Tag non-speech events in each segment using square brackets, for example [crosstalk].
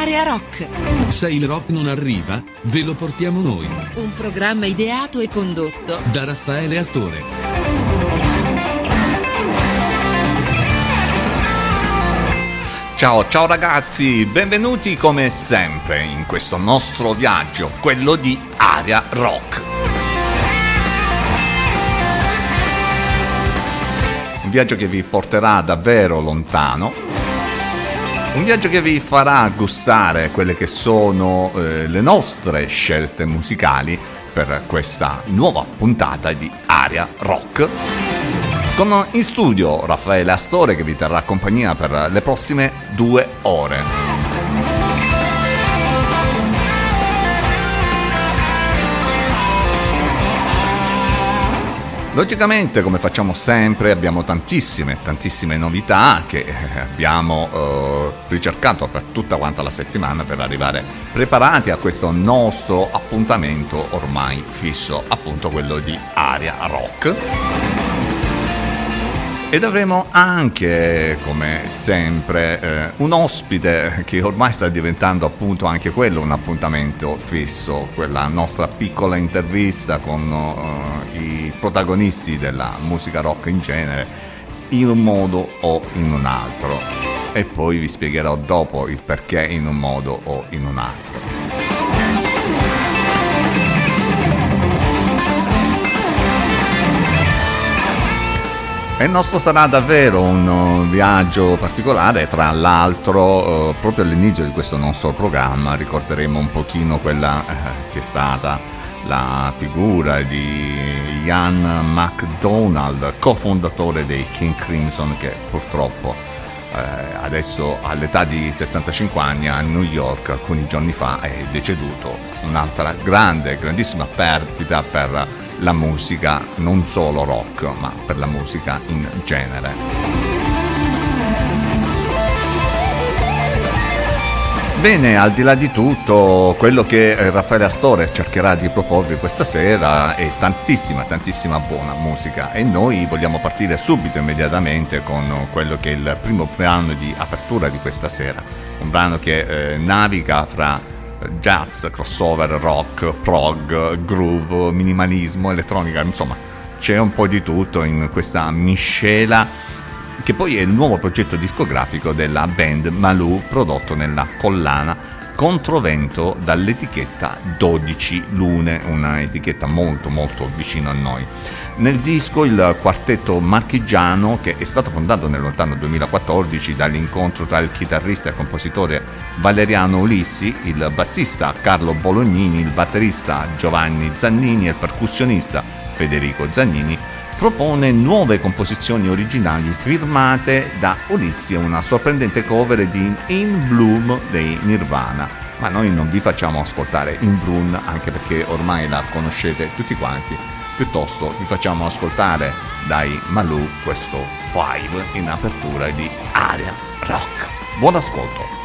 Area Rock. Se il rock non arriva, ve lo portiamo noi. Un programma ideato e condotto da Raffaele Astore. Ciao ciao ragazzi, benvenuti come sempre in questo nostro viaggio, quello di Area Rock. Un viaggio che vi porterà davvero lontano un viaggio che vi farà gustare quelle che sono eh, le nostre scelte musicali per questa nuova puntata di Aria Rock. Con in studio Raffaele Astore che vi terrà compagnia per le prossime due ore. Logicamente, come facciamo sempre, abbiamo tantissime, tantissime novità che eh, abbiamo eh, ricercato per tutta quanta la settimana per arrivare preparati a questo nostro appuntamento ormai fisso, appunto quello di Aria Rock. Ed avremo anche, come sempre, eh, un ospite che ormai sta diventando appunto anche quello un appuntamento fisso, quella nostra piccola intervista con uh, i protagonisti della musica rock in genere, in un modo o in un altro. E poi vi spiegherò dopo il perché in un modo o in un altro. E il nostro sarà davvero un uh, viaggio particolare, tra l'altro uh, proprio all'inizio di questo nostro programma ricorderemo un pochino quella uh, che è stata la figura di Ian MacDonald, cofondatore dei King Crimson che purtroppo eh, adesso all'età di 75 anni a New York alcuni giorni fa è deceduto. Un'altra grande, grandissima perdita per la musica, non solo rock, ma per la musica in genere. Bene, al di là di tutto, quello che Raffaele Astore cercherà di proporvi questa sera è tantissima, tantissima buona musica e noi vogliamo partire subito, immediatamente, con quello che è il primo brano di apertura di questa sera. Un brano che eh, naviga fra jazz, crossover, rock, prog, groove, minimalismo, elettronica, insomma c'è un po' di tutto in questa miscela che poi è il nuovo progetto discografico della band Malou prodotto nella collana Controvento dall'etichetta 12 Lune, una etichetta molto molto vicino a noi. Nel disco il quartetto marchigiano, che è stato fondato nel lontano 2014 dall'incontro tra il chitarrista e compositore Valeriano Ulissi, il bassista Carlo Bolognini, il batterista Giovanni Zannini e il percussionista Federico Zannini, propone nuove composizioni originali firmate da Ulissi e una sorprendente cover di In Bloom dei Nirvana. Ma noi non vi facciamo ascoltare In Bloom anche perché ormai la conoscete tutti quanti, piuttosto vi facciamo ascoltare dai Malou questo 5 in apertura di Aria Rock. Buon ascolto!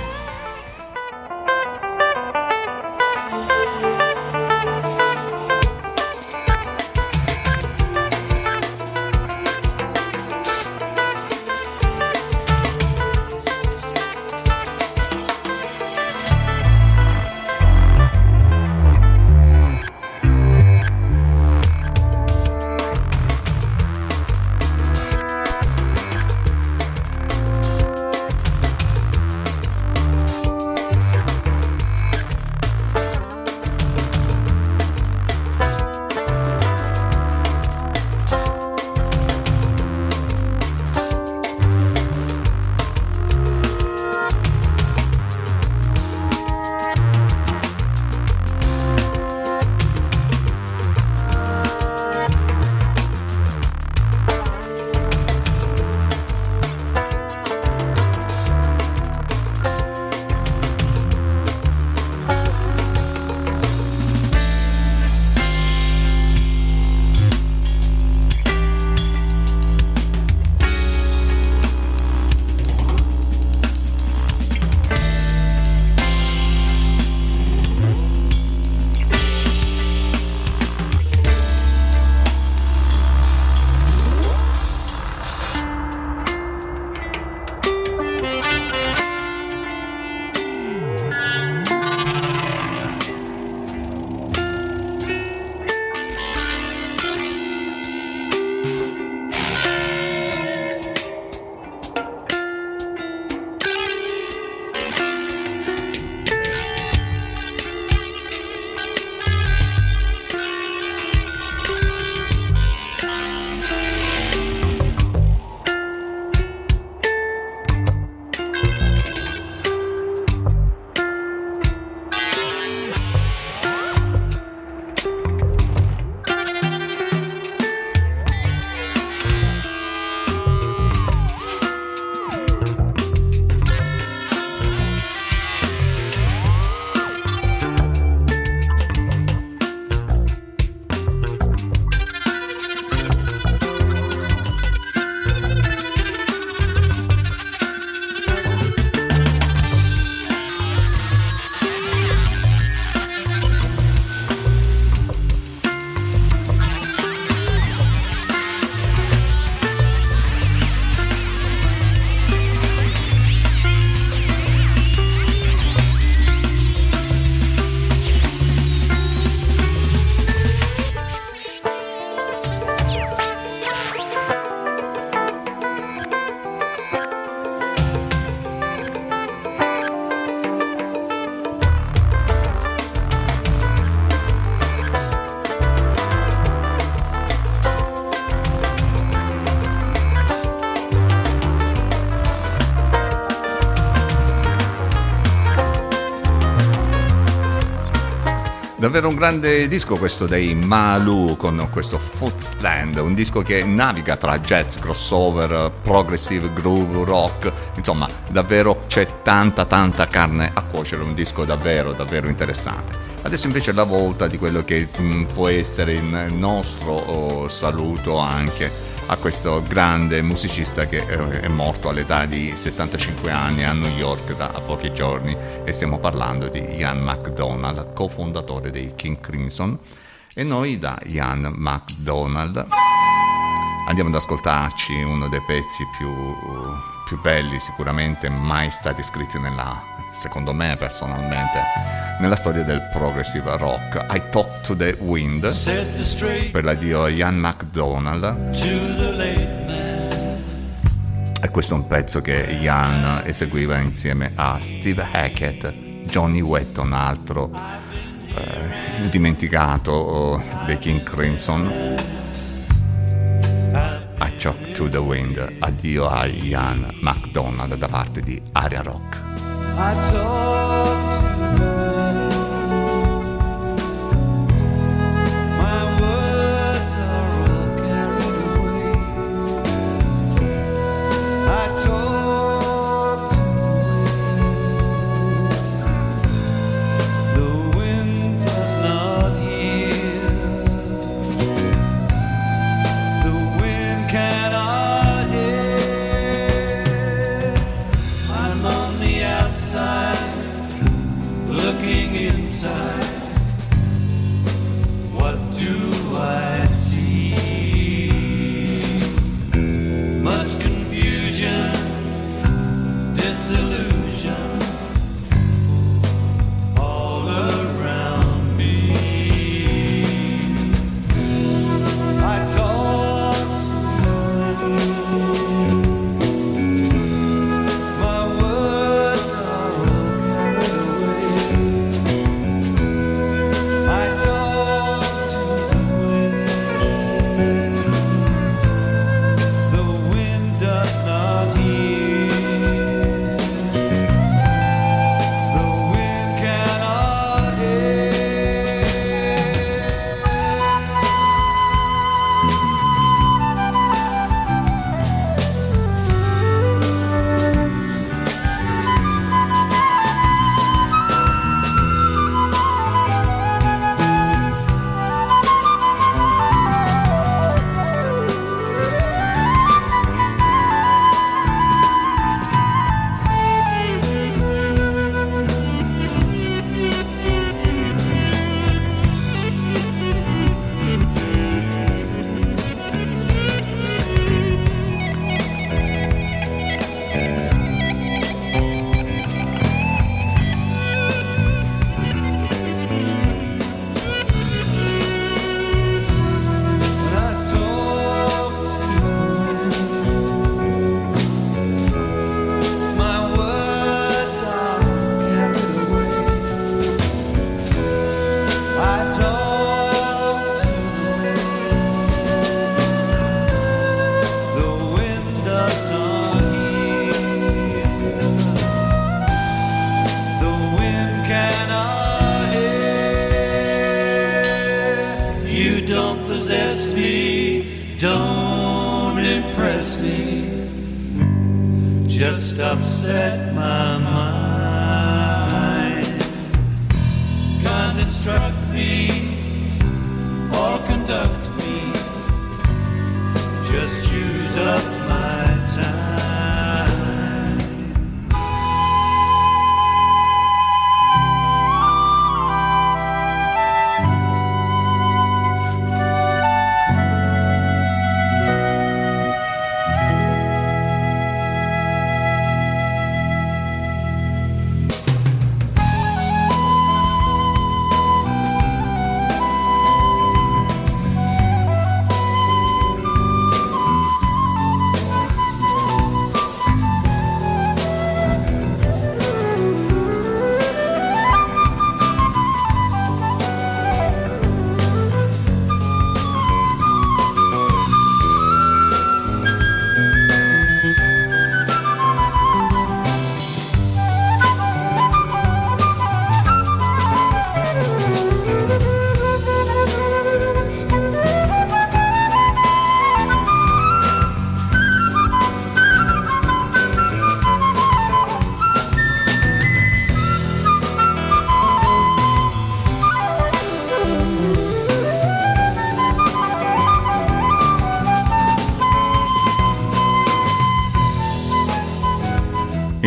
Davvero un grande disco questo dei Malu con questo Footstand, un disco che naviga tra jazz, crossover, progressive groove, rock, insomma davvero c'è tanta tanta carne a cuocere, un disco davvero davvero interessante. Adesso invece è la volta di quello che mm, può essere il nostro oh, saluto anche a questo grande musicista che eh, è morto all'età di 75 anni a New York da pochi giorni. E stiamo parlando di Ian MacDonald, cofondatore dei King Crimson. E noi da Ian MacDonald andiamo ad ascoltarci uno dei pezzi più, più belli sicuramente mai stati scritti nella secondo me personalmente, nella storia del progressive rock. I Talk to the Wind, per l'addio Ian MacDonald. E questo è un pezzo che Ian eseguiva insieme a Steve Hackett, Johnny Wetton, altro eh, indimenticato oh, dei King Crimson. Talk to the Wind, addio a Ian MacDonald da parte di Aria Rock.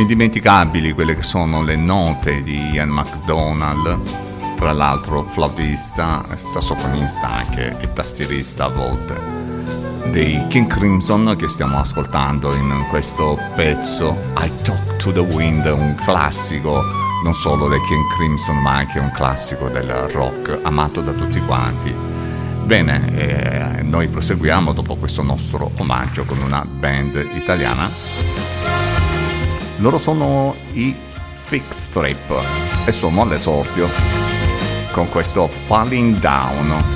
Indimenticabili quelle che sono le note di Ian McDonald, tra l'altro flautista, sassofonista anche e tastierista a volte dei King Crimson che stiamo ascoltando in questo pezzo I Talk to the Wind, un classico non solo dei King Crimson ma anche un classico del rock amato da tutti quanti. Bene, eh, noi proseguiamo dopo questo nostro omaggio con una band italiana. Loro sono i Fix Trip e sono all'esordio con questo Falling Down.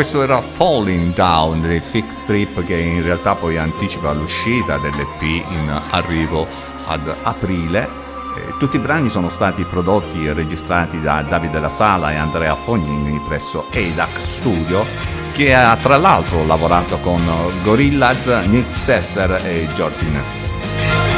Questo era Falling Down dei Fix Trip che in realtà poi anticipa l'uscita dell'EP in arrivo ad aprile. Eh, tutti i brani sono stati prodotti e registrati da Davide La Sala e Andrea Fognini presso EIDAC Studio che ha tra l'altro lavorato con Gorillaz, Nick Sester e Georgines.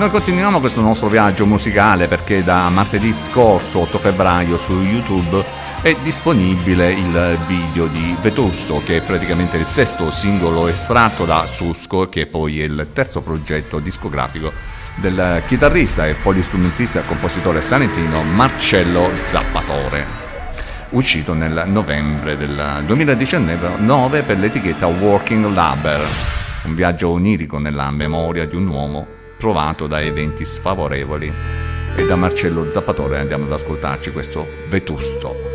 Noi continuiamo questo nostro viaggio musicale perché da martedì scorso, 8 febbraio, su YouTube è disponibile il video di Vetusto, che è praticamente il sesto singolo estratto da Susco, che poi è il terzo progetto discografico del chitarrista e polistrumentista e compositore sanentino Marcello Zappatore, uscito nel novembre del 2019 per l'etichetta Working Labor, un viaggio onirico nella memoria di un uomo provato da eventi sfavorevoli. E da Marcello Zappatore andiamo ad ascoltarci questo Vetusto.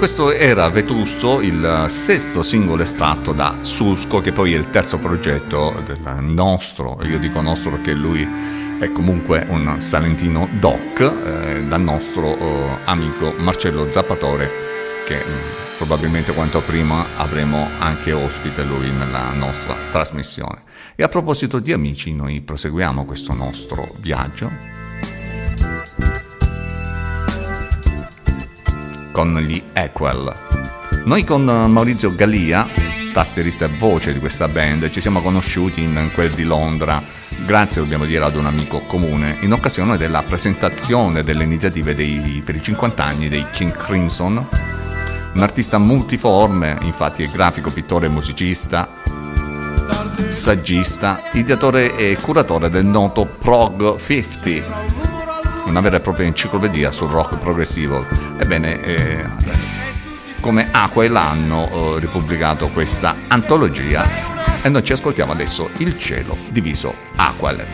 Questo era Vetusto, il sesto singolo estratto da Susco, che poi è il terzo progetto del nostro, io dico nostro perché lui è comunque un salentino doc, eh, dal nostro eh, amico Marcello Zappatore, che mh, mm, probabilmente quanto prima avremo anche ospite lui nella nostra trasmissione. E a proposito di amici, noi proseguiamo questo nostro viaggio con gli Equal. Noi con Maurizio Galia, tastierista e voce di questa band, ci siamo conosciuti in quel di Londra, grazie dobbiamo dire ad un amico comune, in occasione della presentazione delle iniziative dei, per i 50 anni dei King Crimson. Un artista multiforme, infatti è grafico, pittore musicista, saggista, ideatore e curatore del noto Prog 50 una vera e propria enciclopedia sul rock progressivo. Ebbene, eh, come Aquel hanno eh, ripubblicato questa antologia e noi ci ascoltiamo adesso Il cielo diviso Aquel.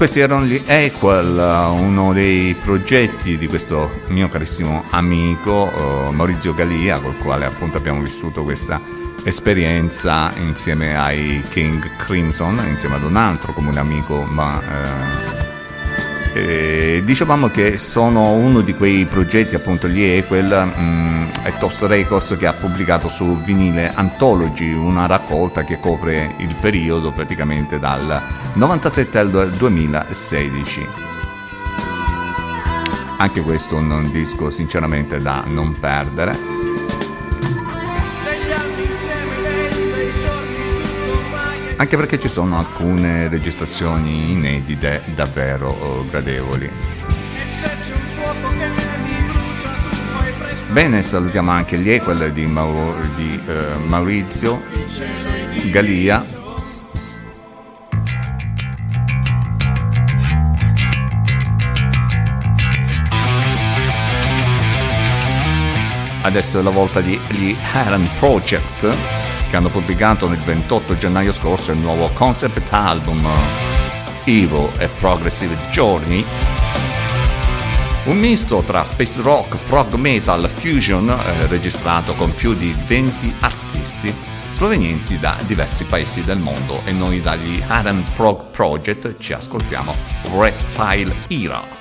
Questi erano gli Equal, uno dei progetti di questo mio carissimo amico uh, Maurizio Galia, col quale appunto abbiamo vissuto questa esperienza insieme ai King Crimson, insieme ad un altro comune amico, ma eh, dicevamo che sono uno di quei progetti, appunto gli Equal, mh, è Toast Records che ha pubblicato su vinile Anthology, una raccolta che copre il periodo praticamente dal 97 al 2016. Anche questo è un disco sinceramente da non perdere. Anche perché ci sono alcune registrazioni inedite davvero oh, gradevoli. Bene, salutiamo anche gli Equal di, Mau- di eh, Maurizio Galia Adesso è la volta degli Heron Project che hanno pubblicato il 28 gennaio scorso il nuovo concept album Evil e Progressive Journey. Un misto tra space rock, prog metal, fusion, eh, registrato con più di 20 artisti provenienti da diversi paesi del mondo e noi dagli Heron Prog Project ci ascoltiamo Reptile Era.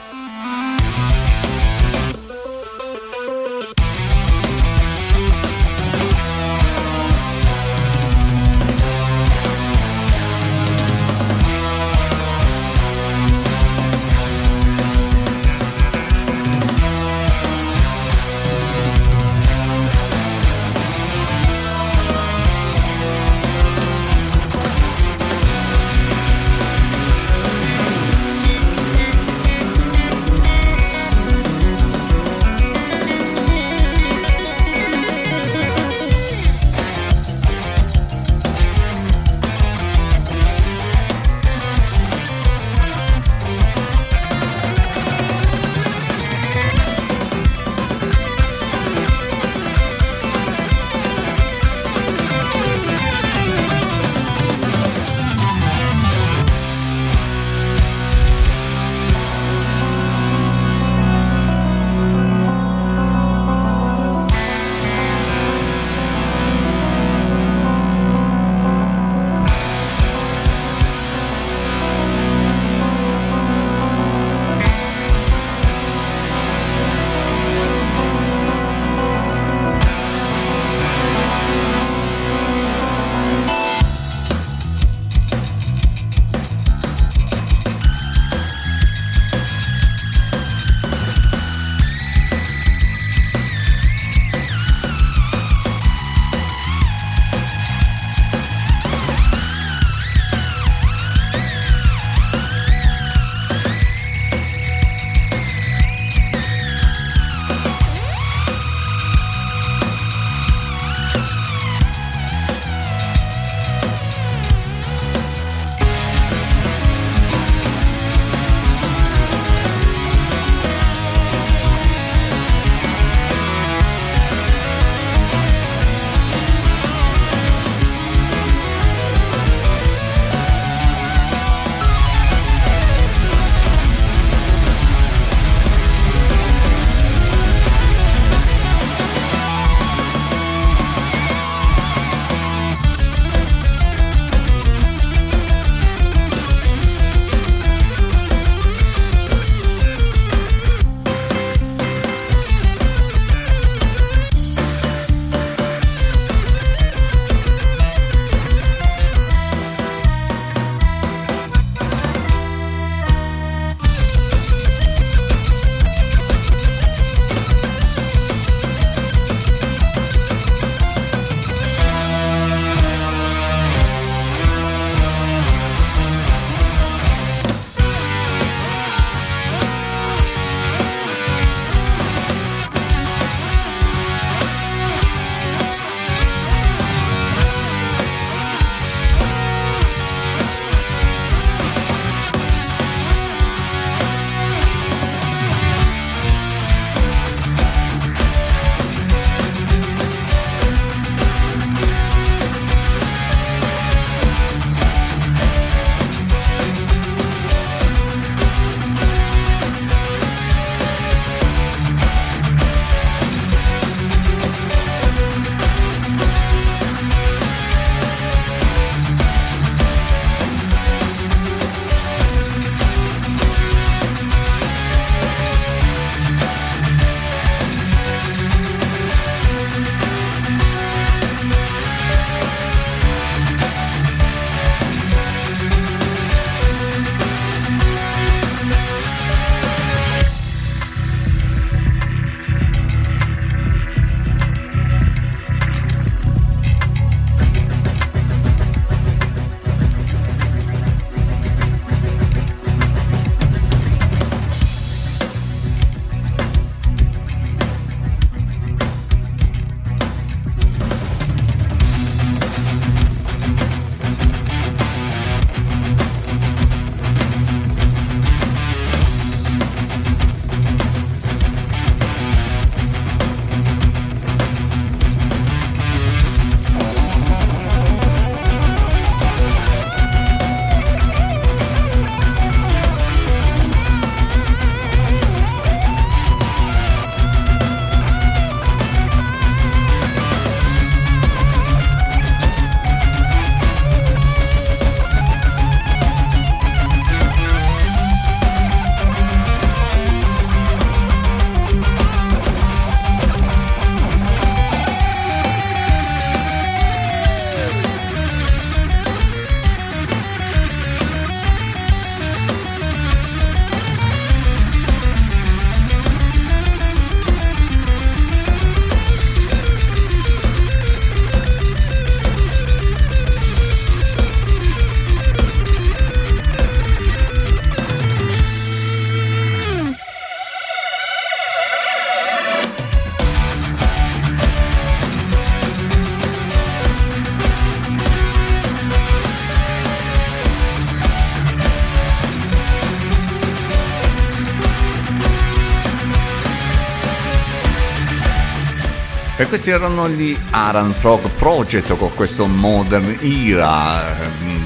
Questi erano gli Aran Prog Project con questo Modern Era,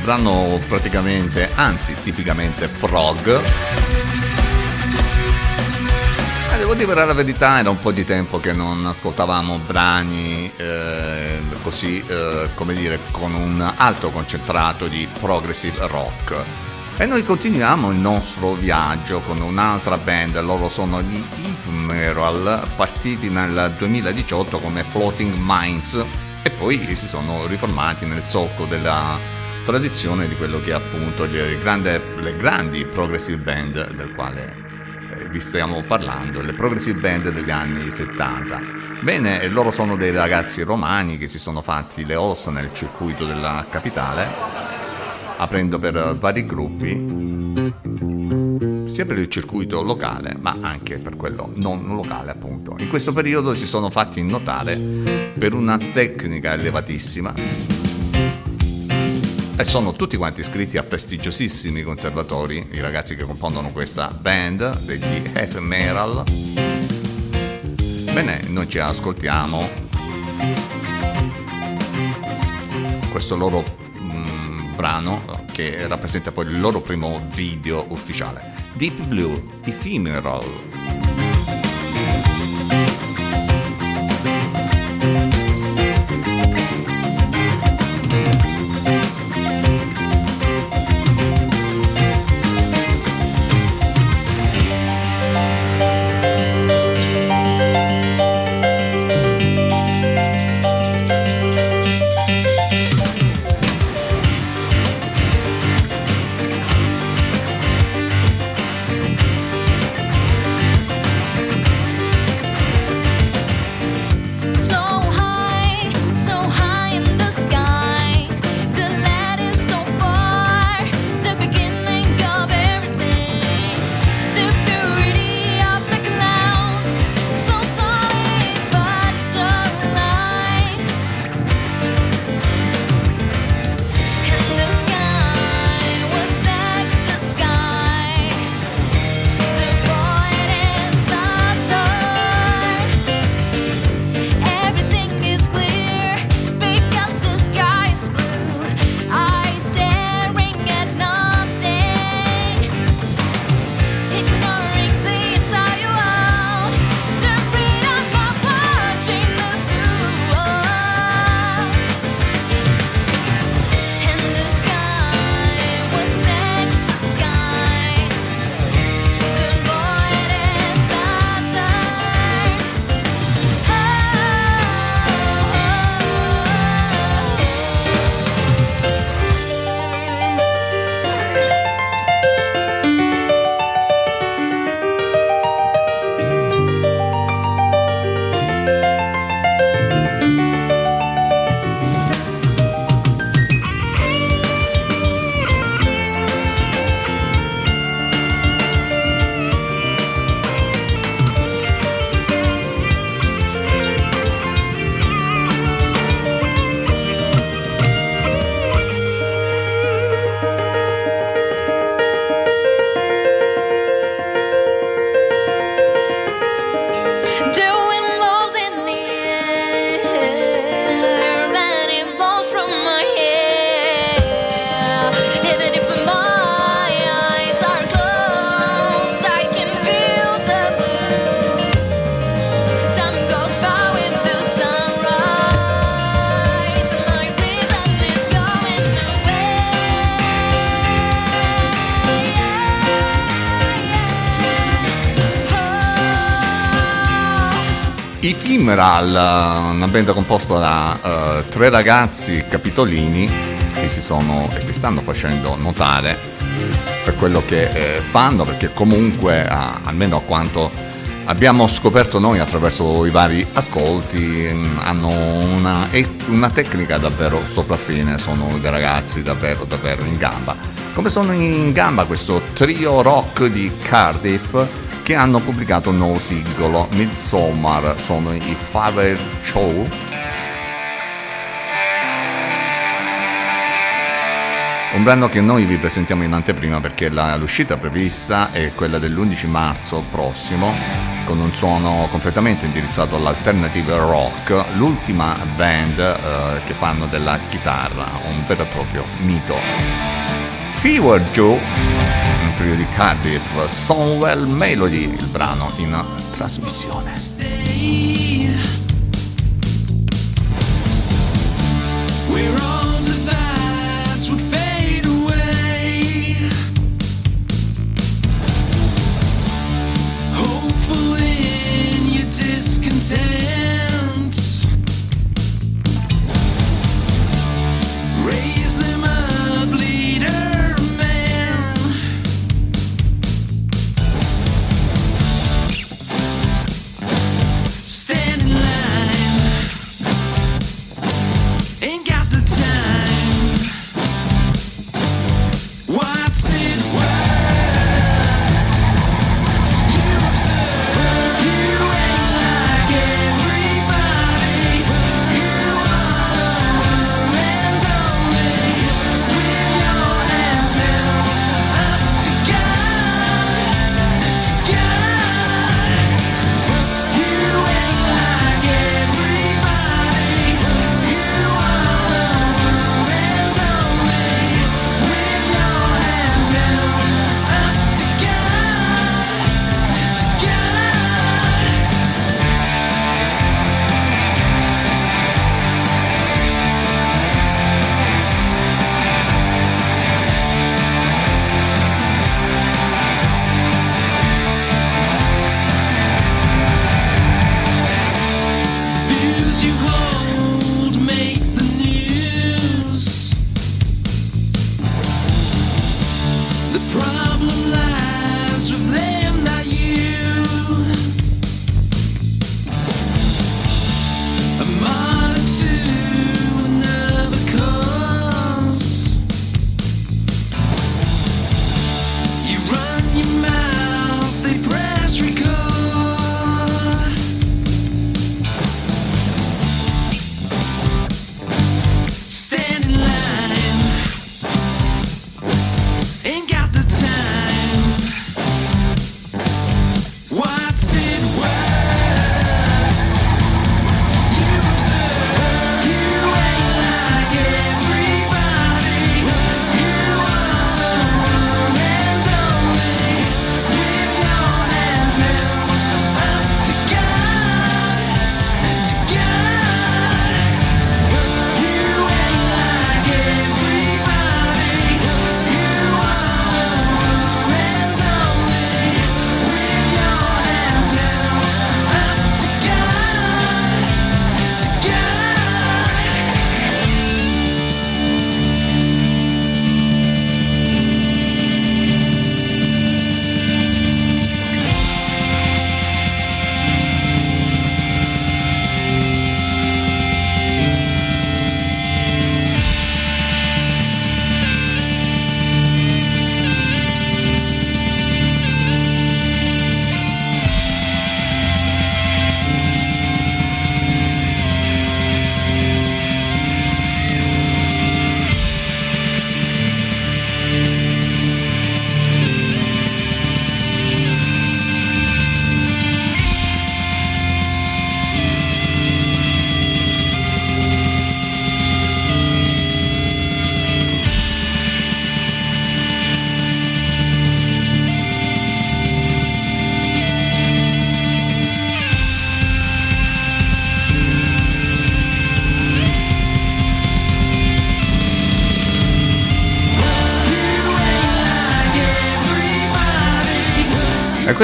brano praticamente, anzi tipicamente prog. E devo dire la verità, era un po' di tempo che non ascoltavamo brani eh, così, eh, come dire, con un alto concentrato di progressive rock. E noi continuiamo il nostro viaggio con un'altra band, loro sono gli Ephemeral, partiti nel 2018 come Floating Minds e poi si sono riformati nel solco della tradizione di quello che è appunto le, grande, le grandi progressive band del quale eh, vi stiamo parlando, le progressive band degli anni 70. Bene, loro sono dei ragazzi romani che si sono fatti le ossa nel circuito della capitale aprendo per vari gruppi, sia per il circuito locale, ma anche per quello non locale, appunto. In questo periodo si sono fatti notare per una tecnica elevatissima e sono tutti quanti iscritti a prestigiosissimi conservatori, i ragazzi che compongono questa band degli Ephemeral. Bene, noi ci ascoltiamo questo loro brano che rappresenta poi il loro primo video ufficiale. Deep Blue, Ephemeral. Ephemeral, una band composta da uh, tre ragazzi capitolini che si sono e si stanno facendo notare per quello che eh, fanno, perché comunque, ah, almeno a quanto abbiamo scoperto noi attraverso i vari ascolti, mm, hanno una, una, tecnica davvero sopraffine, sono dei ragazzi davvero, davvero in gamba. Come sono in gamba questo trio rock di Cardiff? Che hanno pubblicato un nuovo singolo, Midsommar, sono i Fire Show. Un brano che noi vi presentiamo in anteprima perché la, l'uscita prevista è quella dell'11 marzo prossimo, con un suono completamente indirizzato all'alternative rock, l'ultima band eh, che fanno della chitarra, un vero e proprio mito. Fever Joe, un trio di Cardiff, Stonewell Melody, il brano in trasmissione.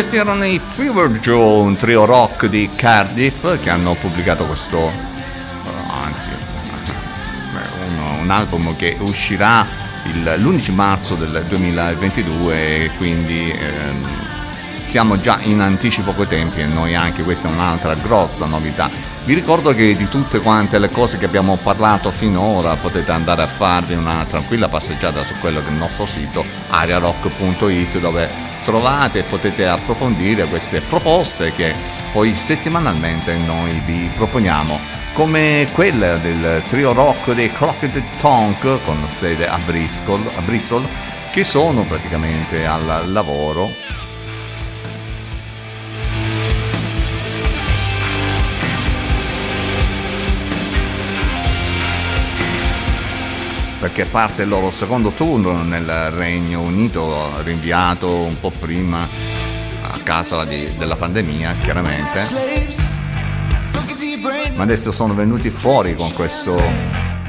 Questi erano i Fever Joe, un trio rock di Cardiff che hanno pubblicato questo, eh, anzi, un, un album che uscirà il- l'11 marzo del 2022 e quindi ehm, siamo già in anticipo coi tempi e noi anche questa è un'altra grossa novità. Vi ricordo che di tutte quante le cose che abbiamo parlato finora potete andare a farvi una tranquilla passeggiata su quello che è il nostro sito ariarock.it dove trovate e potete approfondire queste proposte che poi settimanalmente noi vi proponiamo come quella del trio rock dei Crockett Tonk con sede a Bristol, a Bristol che sono praticamente al lavoro perché parte il loro secondo tour nel Regno Unito, rinviato un po' prima a causa di- della pandemia, chiaramente. Ma adesso sono venuti fuori con questo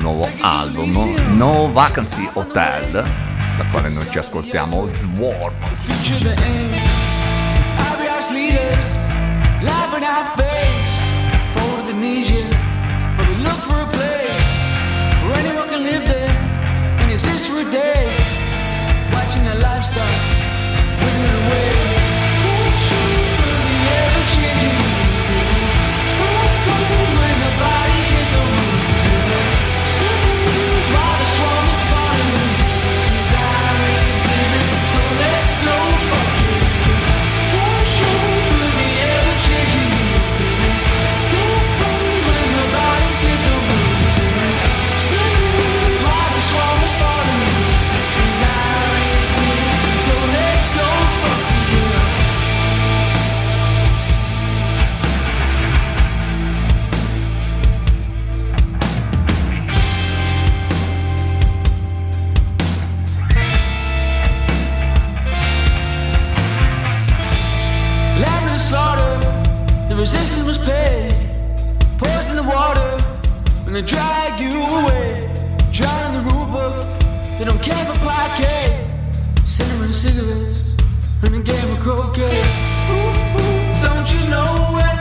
nuovo album, No Vacancy Hotel, dal quale noi ci ascoltiamo Swarm. leaders, laughing our face, fold the exist for a day. Watching their lifestyle withering away. Resistance was paid. Poison the water when they drag you away. Drown in the rule book, they don't care for parquet. Cinnamon cigarettes and a game of croquet. Ooh, ooh, don't you know where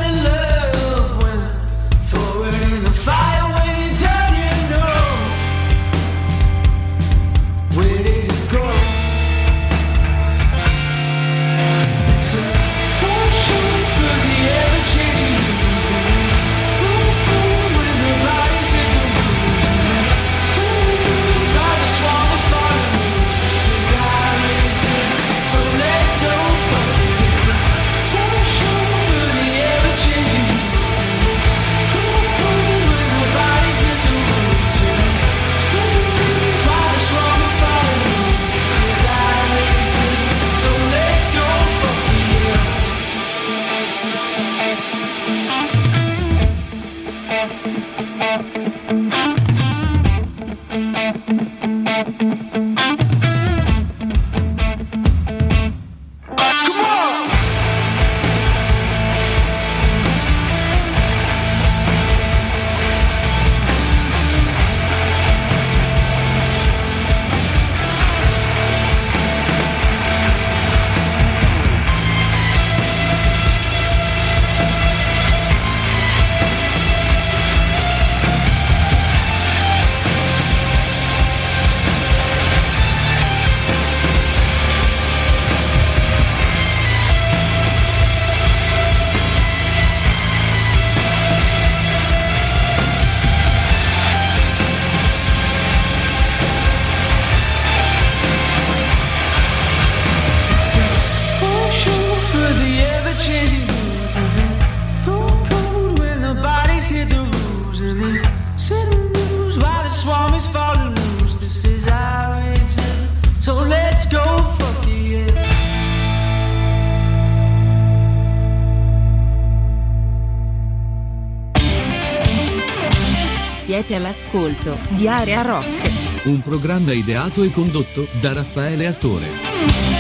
Siete all'ascolto di Area Rock. Un programma ideato e condotto da Raffaele Astore.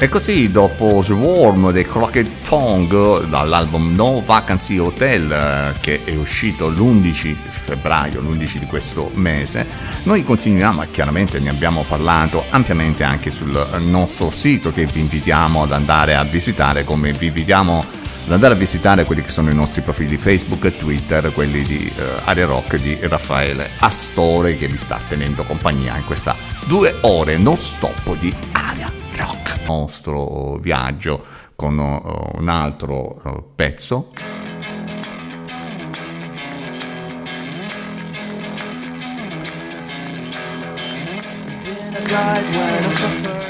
E così dopo Swarm dei Crockett Tongue dall'album No Vacancy Hotel eh, che è uscito l'11 febbraio, l'11 di questo mese, noi continuiamo chiaramente ne abbiamo parlato ampiamente anche sul nostro sito che vi invitiamo ad andare a visitare come vi invitiamo ad andare a visitare quelli che sono i nostri profili Facebook e Twitter, quelli di eh, Area Rock di Raffaele Astore che vi sta tenendo compagnia in questa due ore non stop di Area Rock. Nostro viaggio con eh, un altro eh, pezzo.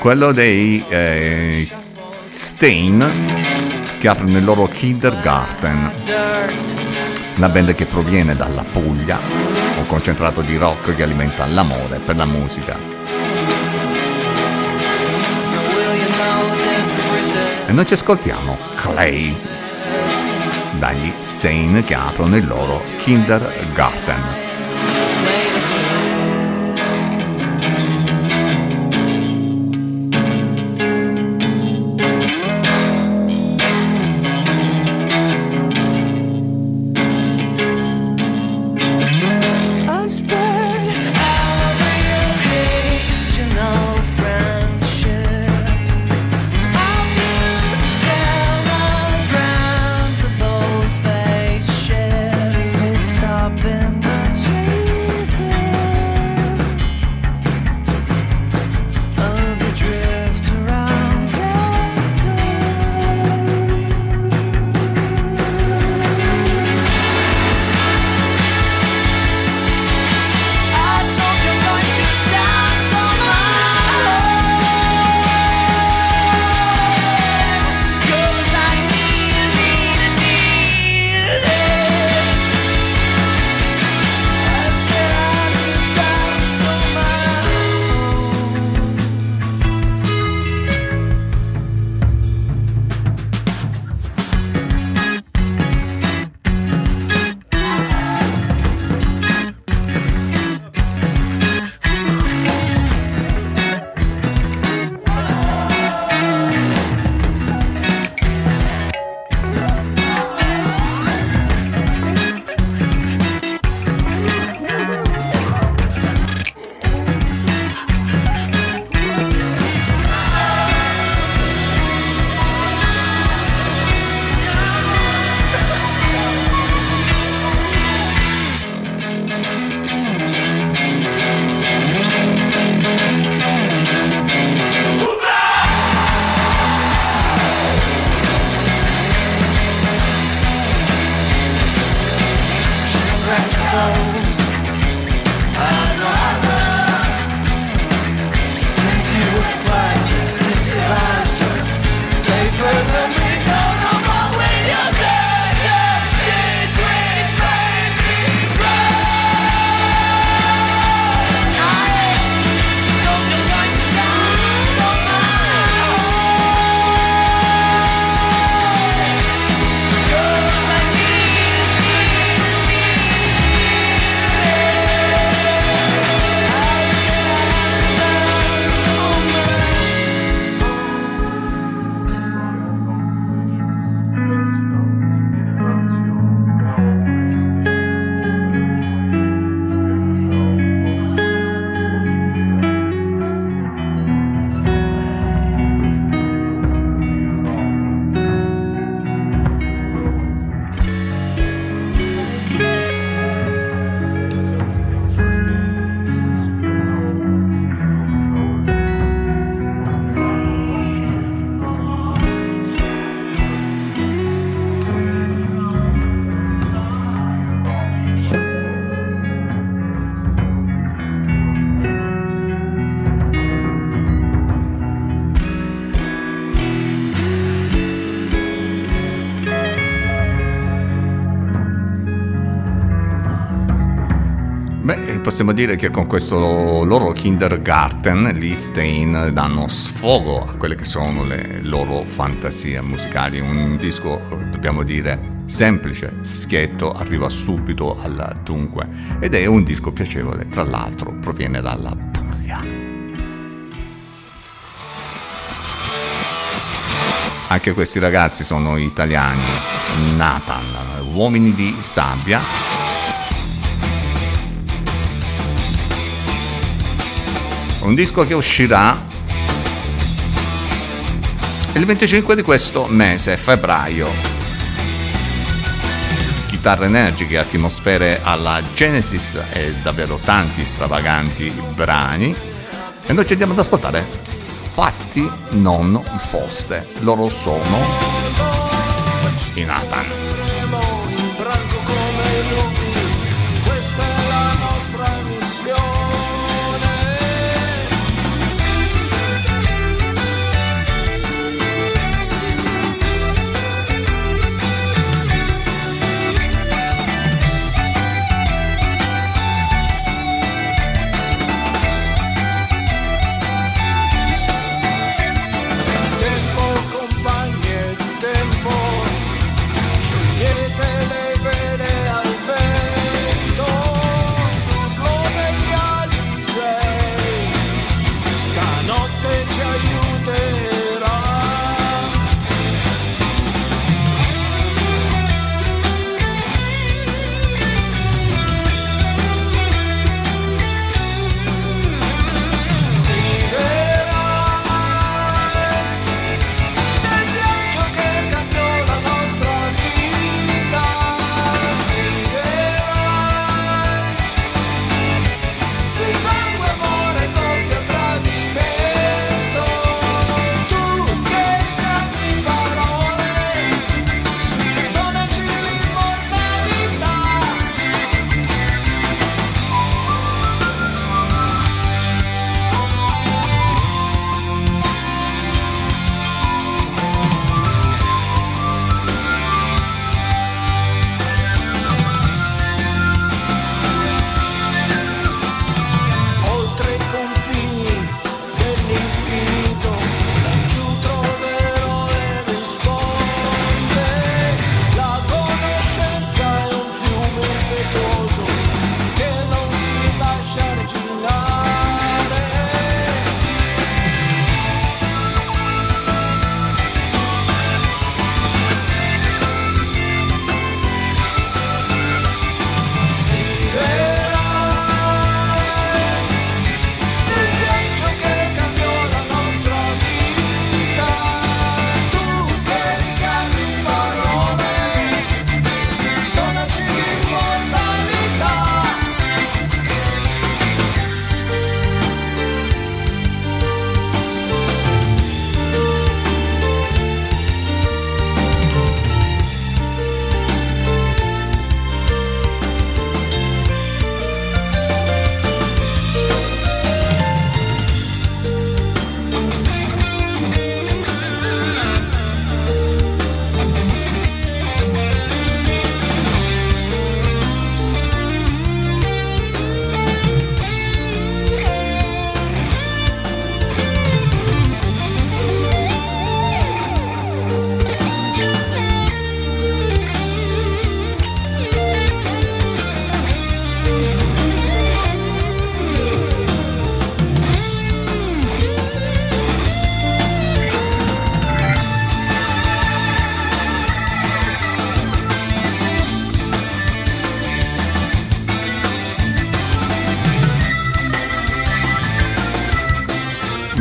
Quello dei eh, Stain che aprono il loro Kindergarten, una band che proviene dalla Puglia, un concentrato di rock che alimenta l'amore per la musica. E noi ci ascoltiamo Clay dagli Stain che aprono il loro Kindergarten. house possiamo dire che con questo loro kindergarten gli Stain danno sfogo a quelle che sono le loro fantasie musicali. Un disco, dobbiamo dire, semplice, schietto, arriva subito al dunque ed è un disco piacevole, tra l'altro proviene dalla Puglia. Anche questi ragazzi sono italiani, Nathan, uomini di sabbia. Un disco che uscirà il 25 di questo mese, febbraio. Chitarre energiche, atmosfere alla Genesis e davvero tanti stravaganti brani. E noi ci andiamo ad ascoltare Fatti non foste. Loro sono i Nathan.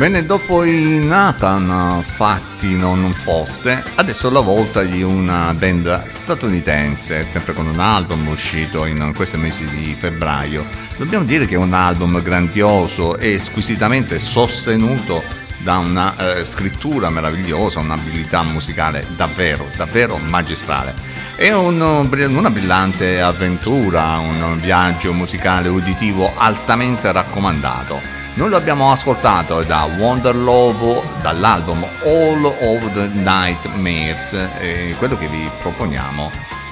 Dopo i Nathan Fatti non foste, adesso la volta di una band statunitense, sempre con un album uscito in questo mese di febbraio. Dobbiamo dire che è un album grandioso e squisitamente sostenuto da una eh, scrittura meravigliosa, un'abilità musicale davvero, davvero magistrale. È un, una brillante avventura, un viaggio musicale uditivo altamente raccomandato noi lo abbiamo ascoltato da Wonder Lobo dall'album All of the Nightmares e quello che vi proponiamo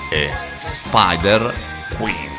è Spider Queen.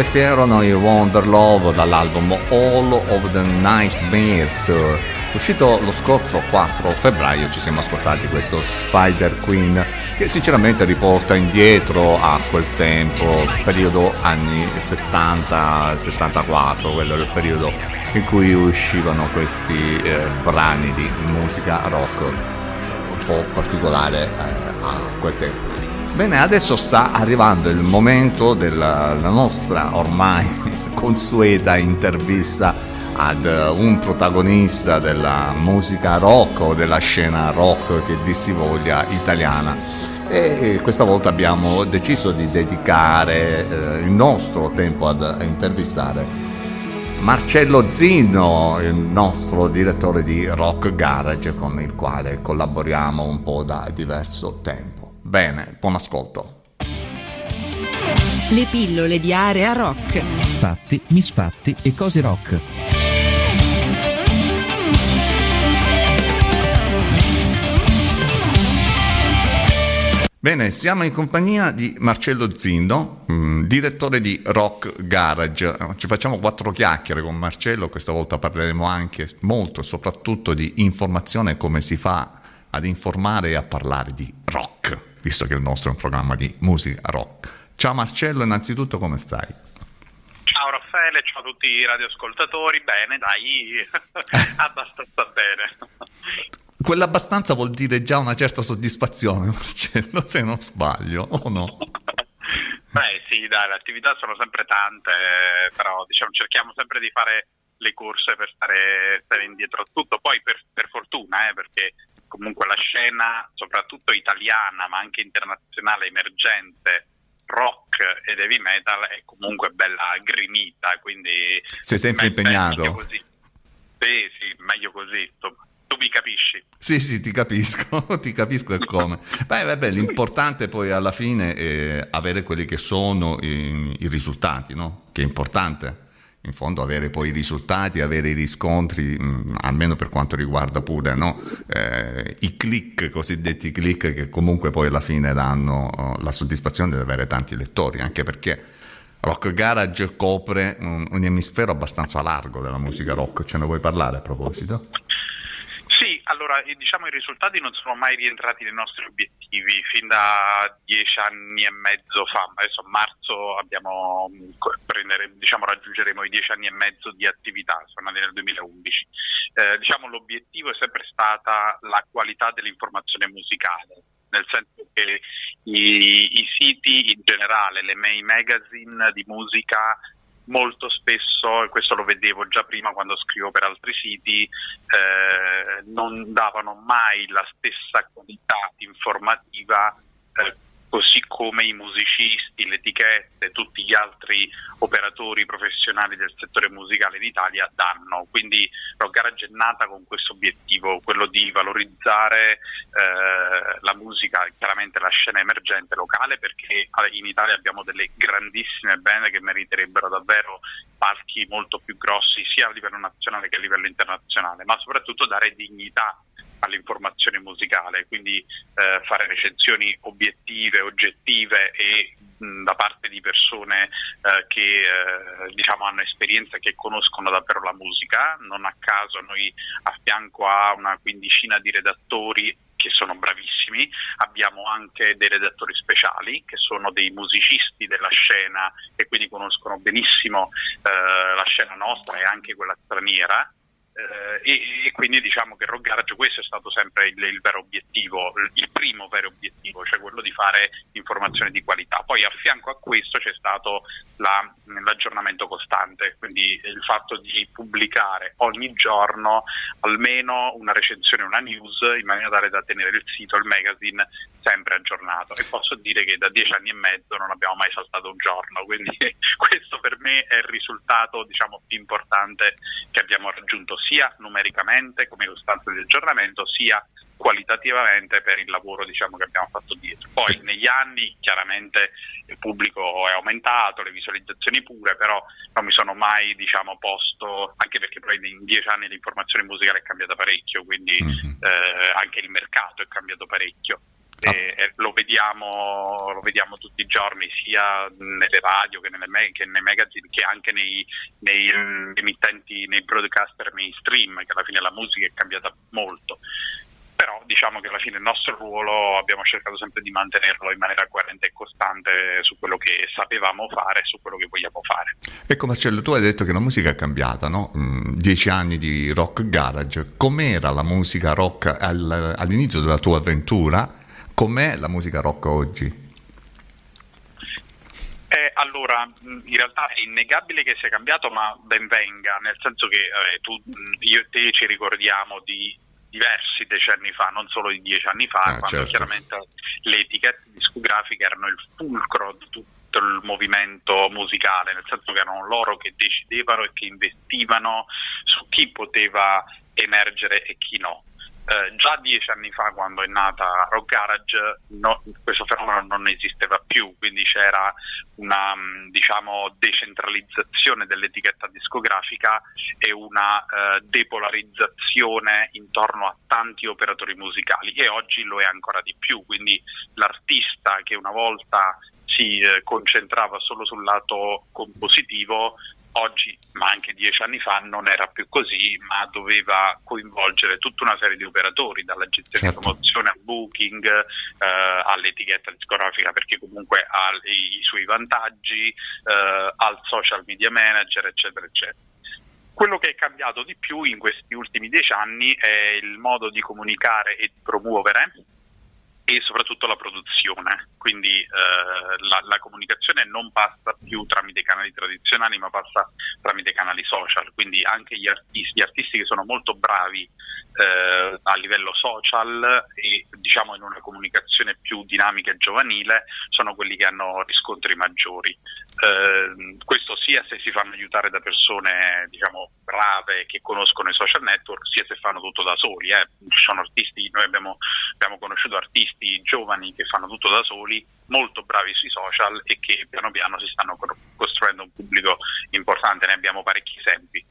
Questi erano i Wonder Love dall'album All of the Nightmares. Uscito lo scorso 4 febbraio ci siamo ascoltati questo Spider Queen che sinceramente riporta indietro a quel tempo, periodo anni 70-74, quello del periodo in cui uscivano questi eh, brani di musica rock un po' particolare eh, a quel tempo. Bene, adesso sta arrivando il momento della la nostra ormai [laughs] consueta intervista ad eh, un protagonista della musica rock o della scena rock che di si voglia italiana. E questa volta abbiamo deciso di dedicare eh, il nostro tempo ad intervistare Marcello Zino, il nostro direttore di Rock Garage con il quale collaboriamo un po' da diverso tempo. Bene, buon ascolto. Le pillole di area rock. Fatti, misfatti e cose rock. Bene, siamo in compagnia di Marcello Zindo, mm, direttore di Rock Garage. Ci facciamo quattro chiacchiere con Marcello, questa volta parleremo anche molto e soprattutto di informazione, come si fa ad informare e a parlare di rock, visto che il nostro è un programma di musica rock. Ciao Marcello, innanzitutto come stai? Ciao Raffaele, ciao a tutti i radioascoltatori. Bene, dai, [laughs] abbastanza bene. Quell'abbastanza vuol dire già una certa soddisfazione, [laughs] Marcello, se non sbaglio, o no? [laughs] Beh, sì, dai, le attività sono sempre tante, eh, però diciamo cerchiamo sempre di fare le corse per stare, stare indietro a tutto. Poi per, per fortuna, eh, perché comunque la scena, soprattutto italiana, ma anche internazionale, emergente, rock ed heavy metal è comunque bella aggrimita, quindi... Sei sempre impegnato. Così. Sì, sì, meglio così. Tu, tu mi capisci. Sì, sì, ti capisco, [laughs] ti capisco e come. Beh, vabbè, l'importante poi alla fine è avere quelli che sono i, i risultati, no? Che è importante. In fondo avere poi i risultati, avere i riscontri, mh, almeno per quanto riguarda pure no? Eh, i click, cosiddetti click, che comunque poi alla fine danno oh, la soddisfazione di avere tanti lettori, anche perché Rock Garage copre un, un emisfero abbastanza largo della musica rock. Ce ne vuoi parlare a proposito? Allora eh, diciamo i risultati non sono mai rientrati nei nostri obiettivi fin da dieci anni e mezzo fa, adesso a marzo abbiamo, prendere- diciamo, raggiungeremo i dieci anni e mezzo di attività, nati nel 2011. Eh, diciamo l'obiettivo è sempre stata la qualità dell'informazione musicale, nel senso che i, i siti in generale, le main magazine di musica molto spesso, e questo lo vedevo già prima quando scrivo per altri siti, eh, non davano mai la stessa qualità informativa eh, così come i musicisti, le etichette, tutti gli altri operatori professionali del settore musicale in Italia danno. Quindi Rock Garage è nata con questo obiettivo, quello di valorizzare eh, la musica, chiaramente la scena emergente locale, perché in Italia abbiamo delle grandissime band che meriterebbero davvero palchi molto più grossi sia a livello nazionale che a livello internazionale, ma soprattutto dare dignità all'informazione musicale, quindi eh, fare recensioni obiettive, oggettive e mh, da parte di persone eh, che eh, diciamo hanno esperienza che conoscono davvero la musica. Non a caso noi a fianco a una quindicina di redattori che sono bravissimi, abbiamo anche dei redattori speciali che sono dei musicisti della scena e quindi conoscono benissimo eh, la scena nostra e anche quella straniera e, e quindi diciamo che Rock questo è stato sempre il, il vero obiettivo, il, il primo vero obiettivo, cioè quello di fare informazione di qualità. Poi a fianco a questo c'è stato la- l'aggiornamento costante, quindi il fatto di pubblicare ogni giorno almeno una recensione, una news, in maniera tale da tenere il sito, il magazine sempre aggiornato. E posso dire che da dieci anni e mezzo non abbiamo mai saltato un giorno, quindi [laughs] questo per me è il risultato diciamo, più importante che abbiamo raggiunto sia numericamente come costanza di aggiornamento sia qualitativamente per il lavoro diciamo, che abbiamo fatto dietro. Poi negli anni chiaramente il pubblico è aumentato, le visualizzazioni pure, però non mi sono mai diciamo, posto, anche perché poi in dieci anni l'informazione musicale è cambiata parecchio, quindi Mhm. eh, anche il mercato è cambiato parecchio. Ah. Lo, vediamo, lo vediamo tutti i giorni sia nelle radio che, nelle me- che nei magazine che anche nei, nei mm, emittenti, nei broadcaster mainstream, che alla fine la musica è cambiata molto. Però diciamo che alla fine il nostro ruolo abbiamo cercato sempre di mantenerlo in maniera coerente e costante su quello che sapevamo fare e su quello che vogliamo fare. Ecco Marcello, tu hai detto che la musica è cambiata, no? Mm, Dieci anni di rock garage. Com'era la musica rock al- all'inizio della tua avventura? Com'è la musica rock oggi? Eh, allora, in realtà è innegabile che sia cambiato, ma ben venga, nel senso che eh, tu, io e te ci ricordiamo di diversi decenni fa, non solo di dieci anni fa, Ah, quando certo. chiaramente le etichette discografiche erano il fulcro di tutto il movimento musicale, nel senso che erano loro che decidevano e che investivano su chi poteva emergere e chi no. Eh, già dieci anni fa, quando è nata Rock Garage, no- questo fenomeno non esisteva più, quindi c'era una mh, diciamo, decentralizzazione dell'etichetta discografica e una eh, depolarizzazione intorno a tanti operatori musicali e oggi lo è ancora di più, quindi l'artista che una volta si eh, concentrava solo sul lato compositivo oggi, ma anche dieci anni fa, non era più così, ma doveva coinvolgere tutta una serie di operatori, dall'agenzia Certo. di promozione al booking, eh, all'etichetta discografica, perché comunque ha i, i suoi vantaggi, eh, al social media manager, eccetera, eccetera. Quello che è cambiato di più in questi ultimi dieci anni è il modo di comunicare e di promuovere e soprattutto la produzione. Quindi eh, la, la comunicazione non passa più tramite canali tradizionali, ma passa tramite canali social. Quindi anche gli artisti, gli artisti che sono molto bravi eh, a livello social e diciamo in una comunicazione più dinamica e giovanile sono quelli che hanno riscontri maggiori. Eh, questo sia se si fanno aiutare da persone diciamo brave che conoscono i social network, sia se fanno tutto da soli. eh. Ci sono artisti, noi abbiamo, abbiamo conosciuto artisti giovani che fanno tutto da soli, molto bravi sui social e che piano piano si stanno co- costruendo un pubblico importante, ne abbiamo parecchi esempi.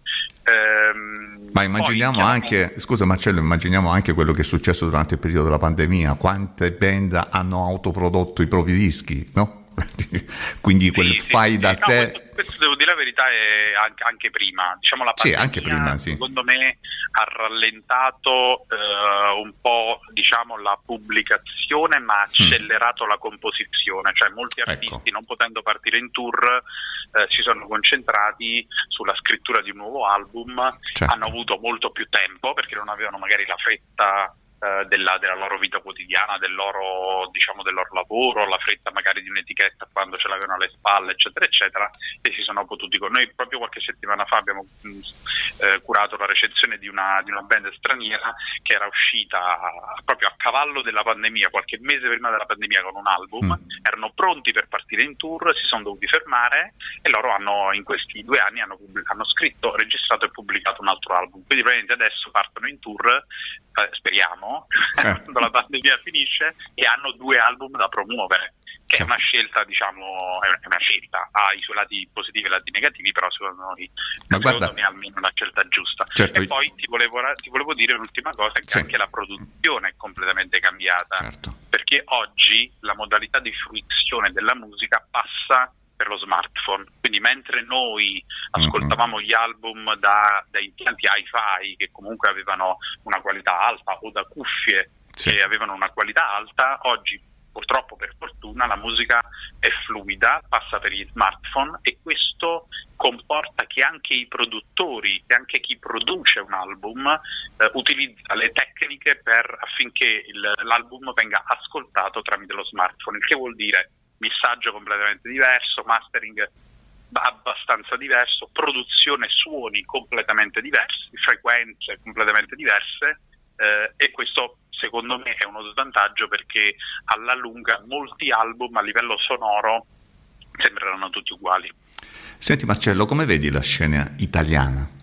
Ehm, Ma immaginiamo poi, anche, scusa Marcello, immaginiamo anche quello che è successo durante il periodo della pandemia, quante band hanno autoprodotto i propri dischi, no? [laughs] Quindi quel Sì, sì, fai sì. da No, te... questo, questo devo dire la verità è anche, anche prima. Diciamo la Sì, pandemia, anche prima, sì. secondo me ha rallentato eh, un po' diciamo, la pubblicazione, ma ha accelerato la composizione. Cioè molti Ecco. artisti, non potendo partire in tour, eh, si sono concentrati sulla scrittura di un nuovo album, Certo. hanno avuto molto più tempo perché non avevano magari la fretta eh, della, della loro vita quotidiana, del loro, diciamo, del loro lavoro, la fretta magari di un'etichetta quando ce l'avevano alle spalle, eccetera, eccetera, e si sono potuti con noi. Proprio qualche settimana fa abbiamo mh, eh, curato la recensione di una, di una band straniera che era uscita proprio a cavallo della pandemia, qualche mese prima della pandemia con un album, Mm. erano pronti per partire in tour, si sono dovuti fermare e loro hanno in questi due anni hanno, pubblic- hanno scritto, registrato e pubblicato un altro album. Quindi probabilmente adesso partono in tour, eh, speriamo, Eh. [laughs] quando la pandemia finisce, e hanno due album da promuovere. Che è una scelta, diciamo, è una scelta, ha i suoi lati positivi e lati negativi, però secondo noi Ma secondo guarda- me è almeno una scelta giusta. Certo, e poi ti volevo, ti volevo dire l'ultima cosa, che Sì. anche la produzione è completamente cambiata Certo. perché oggi la modalità di fruizione della musica passa per lo smartphone. Quindi mentre noi ascoltavamo gli album da, da impianti hi-fi che comunque avevano una qualità alta o da cuffie Sì. che avevano una qualità alta, oggi purtroppo per fortuna la musica è fluida, passa per gli smartphone e questo comporta che anche i produttori, che anche chi produce un album eh, utilizza le tecniche per, affinché il- l'album venga ascoltato tramite lo smartphone, il che vuol dire missaggio completamente diverso, mastering abbastanza diverso, produzione suoni completamente diversi, frequenze completamente diverse eh, e questo secondo me è uno svantaggio perché alla lunga molti album a livello sonoro sembreranno tutti uguali. Senti Marcello, come vedi la scena italiana?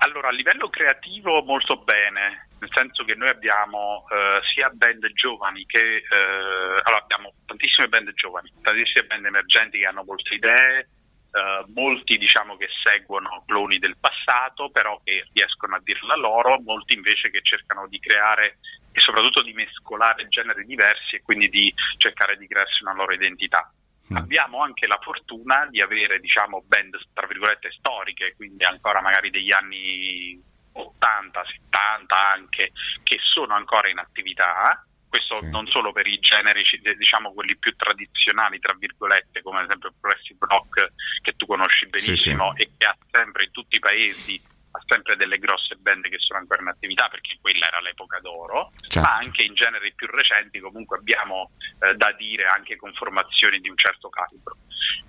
Allora, a livello creativo molto bene, nel senso che noi abbiamo eh, sia band giovani che eh, allora abbiamo tantissime band giovani, tantissime band emergenti che hanno molte idee, eh, molti diciamo che seguono cloni del passato, però che riescono a dirla loro, molti invece che cercano di creare e soprattutto di mescolare generi diversi e quindi di cercare di crearsi una loro identità. Mm. Abbiamo anche la fortuna di avere diciamo band tra virgolette storiche, quindi ancora magari degli anni 80, 70 anche, che sono ancora in attività. Questo Sì. non solo per i generi, ci- diciamo quelli più tradizionali, tra virgolette, come ad esempio il progressive rock che tu conosci benissimo e che ha sempre in tutti i paesi ha sempre delle grosse band che sono ancora in attività perché quella era l'epoca d'oro, Certo. ma anche in generi più recenti comunque abbiamo eh, da dire anche con formazioni di un certo calibro.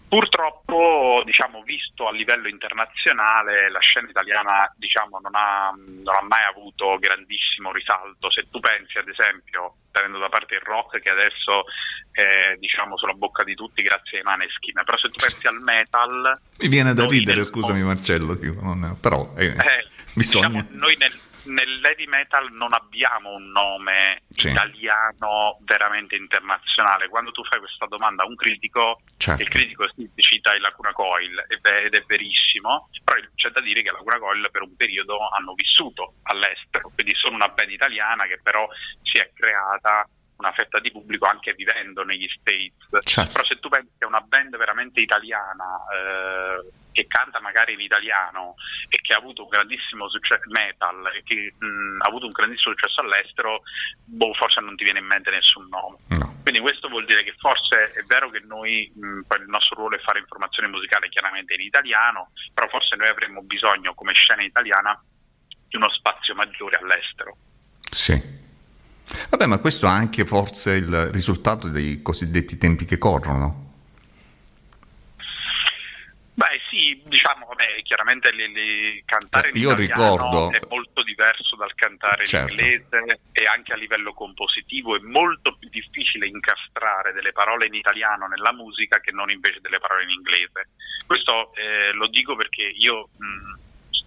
Purtroppo, diciamo, visto a livello internazionale, la scena italiana diciamo, non, ha, non ha mai avuto grandissimo risalto. Se tu pensi, ad esempio, tenendo da parte il rock che adesso è diciamo, sulla bocca di tutti grazie ai Maneskin, però se tu pensi al metal, Mi viene da ridere, scusami Marcello, dico, non- però eh, eh, bisogna... diciamo, noi nel, nell'heavy metal non abbiamo un nome Sì. italiano veramente internazionale. Quando tu fai questa domanda a un critico, Certo. il critico si cita i Lacuna Coil ed è, ed è verissimo, però c'è da dire che Lacuna Coil per un periodo hanno vissuto all'estero, quindi sono una band italiana che però si è creata una fetta di pubblico anche vivendo negli States. Certo. Però se tu pensi a una band veramente italiana eh, che canta magari in italiano e che ha avuto un grandissimo successo metal e che mh, ha avuto un grandissimo successo all'estero, boh, forse non ti viene in mente nessun nome. No. Quindi questo vuol dire che forse è vero che noi, mh, il nostro ruolo è fare informazione musicale chiaramente in italiano, però forse noi avremmo bisogno come scena italiana di uno spazio maggiore all'estero. Sì. Vabbè, ma questo è anche forse il risultato dei cosiddetti tempi che corrono. Beh sì, diciamo, vabbè, chiaramente le- le- cantare in ricordo- è molto diverso dal cantare Certo. in inglese e anche a livello compositivo è molto più difficile incastrare delle parole in italiano nella musica che non invece delle parole in inglese. Questo eh, lo dico perché io mh,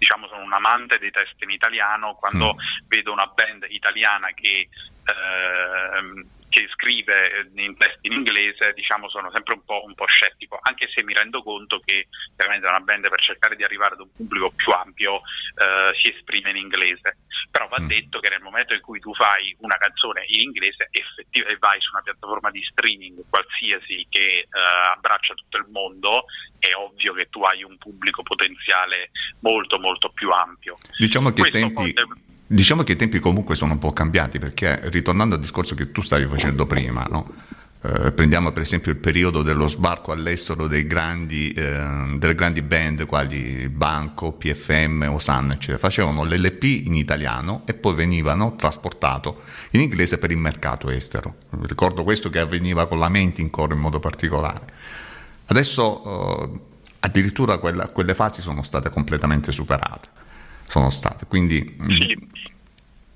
diciamo sono un amante dei testi in italiano, quando Mm. vedo una band italiana che ehm, che scrive eh, in testi in inglese, diciamo, sono sempre un po', un po' scettico, anche se mi rendo conto che chiaramente una band per cercare di arrivare ad un pubblico più ampio eh, si esprime in inglese. Però va Mm. detto che nel momento in cui tu fai una canzone in inglese effettiv- e vai su una piattaforma di streaming qualsiasi che eh, abbraccia tutto il mondo, è ovvio che tu hai un pubblico potenziale molto molto più ampio. Diciamo che, Questo tempi, forse- diciamo che i tempi comunque sono un po' cambiati perché ritornando al discorso che tu stavi facendo prima, no? Eh, prendiamo per esempio il periodo dello sbarco all'estero grandi, eh, delle grandi band quali Banco, PFM, Osan, eccetera. Facevano l'LP in italiano e poi venivano trasportato in inglese per il mercato estero. Ricordo questo che avveniva con la Mentincore in modo particolare. Adesso eh, addirittura quella- quelle fasi sono state completamente superate. Sono state, quindi mm, Sì.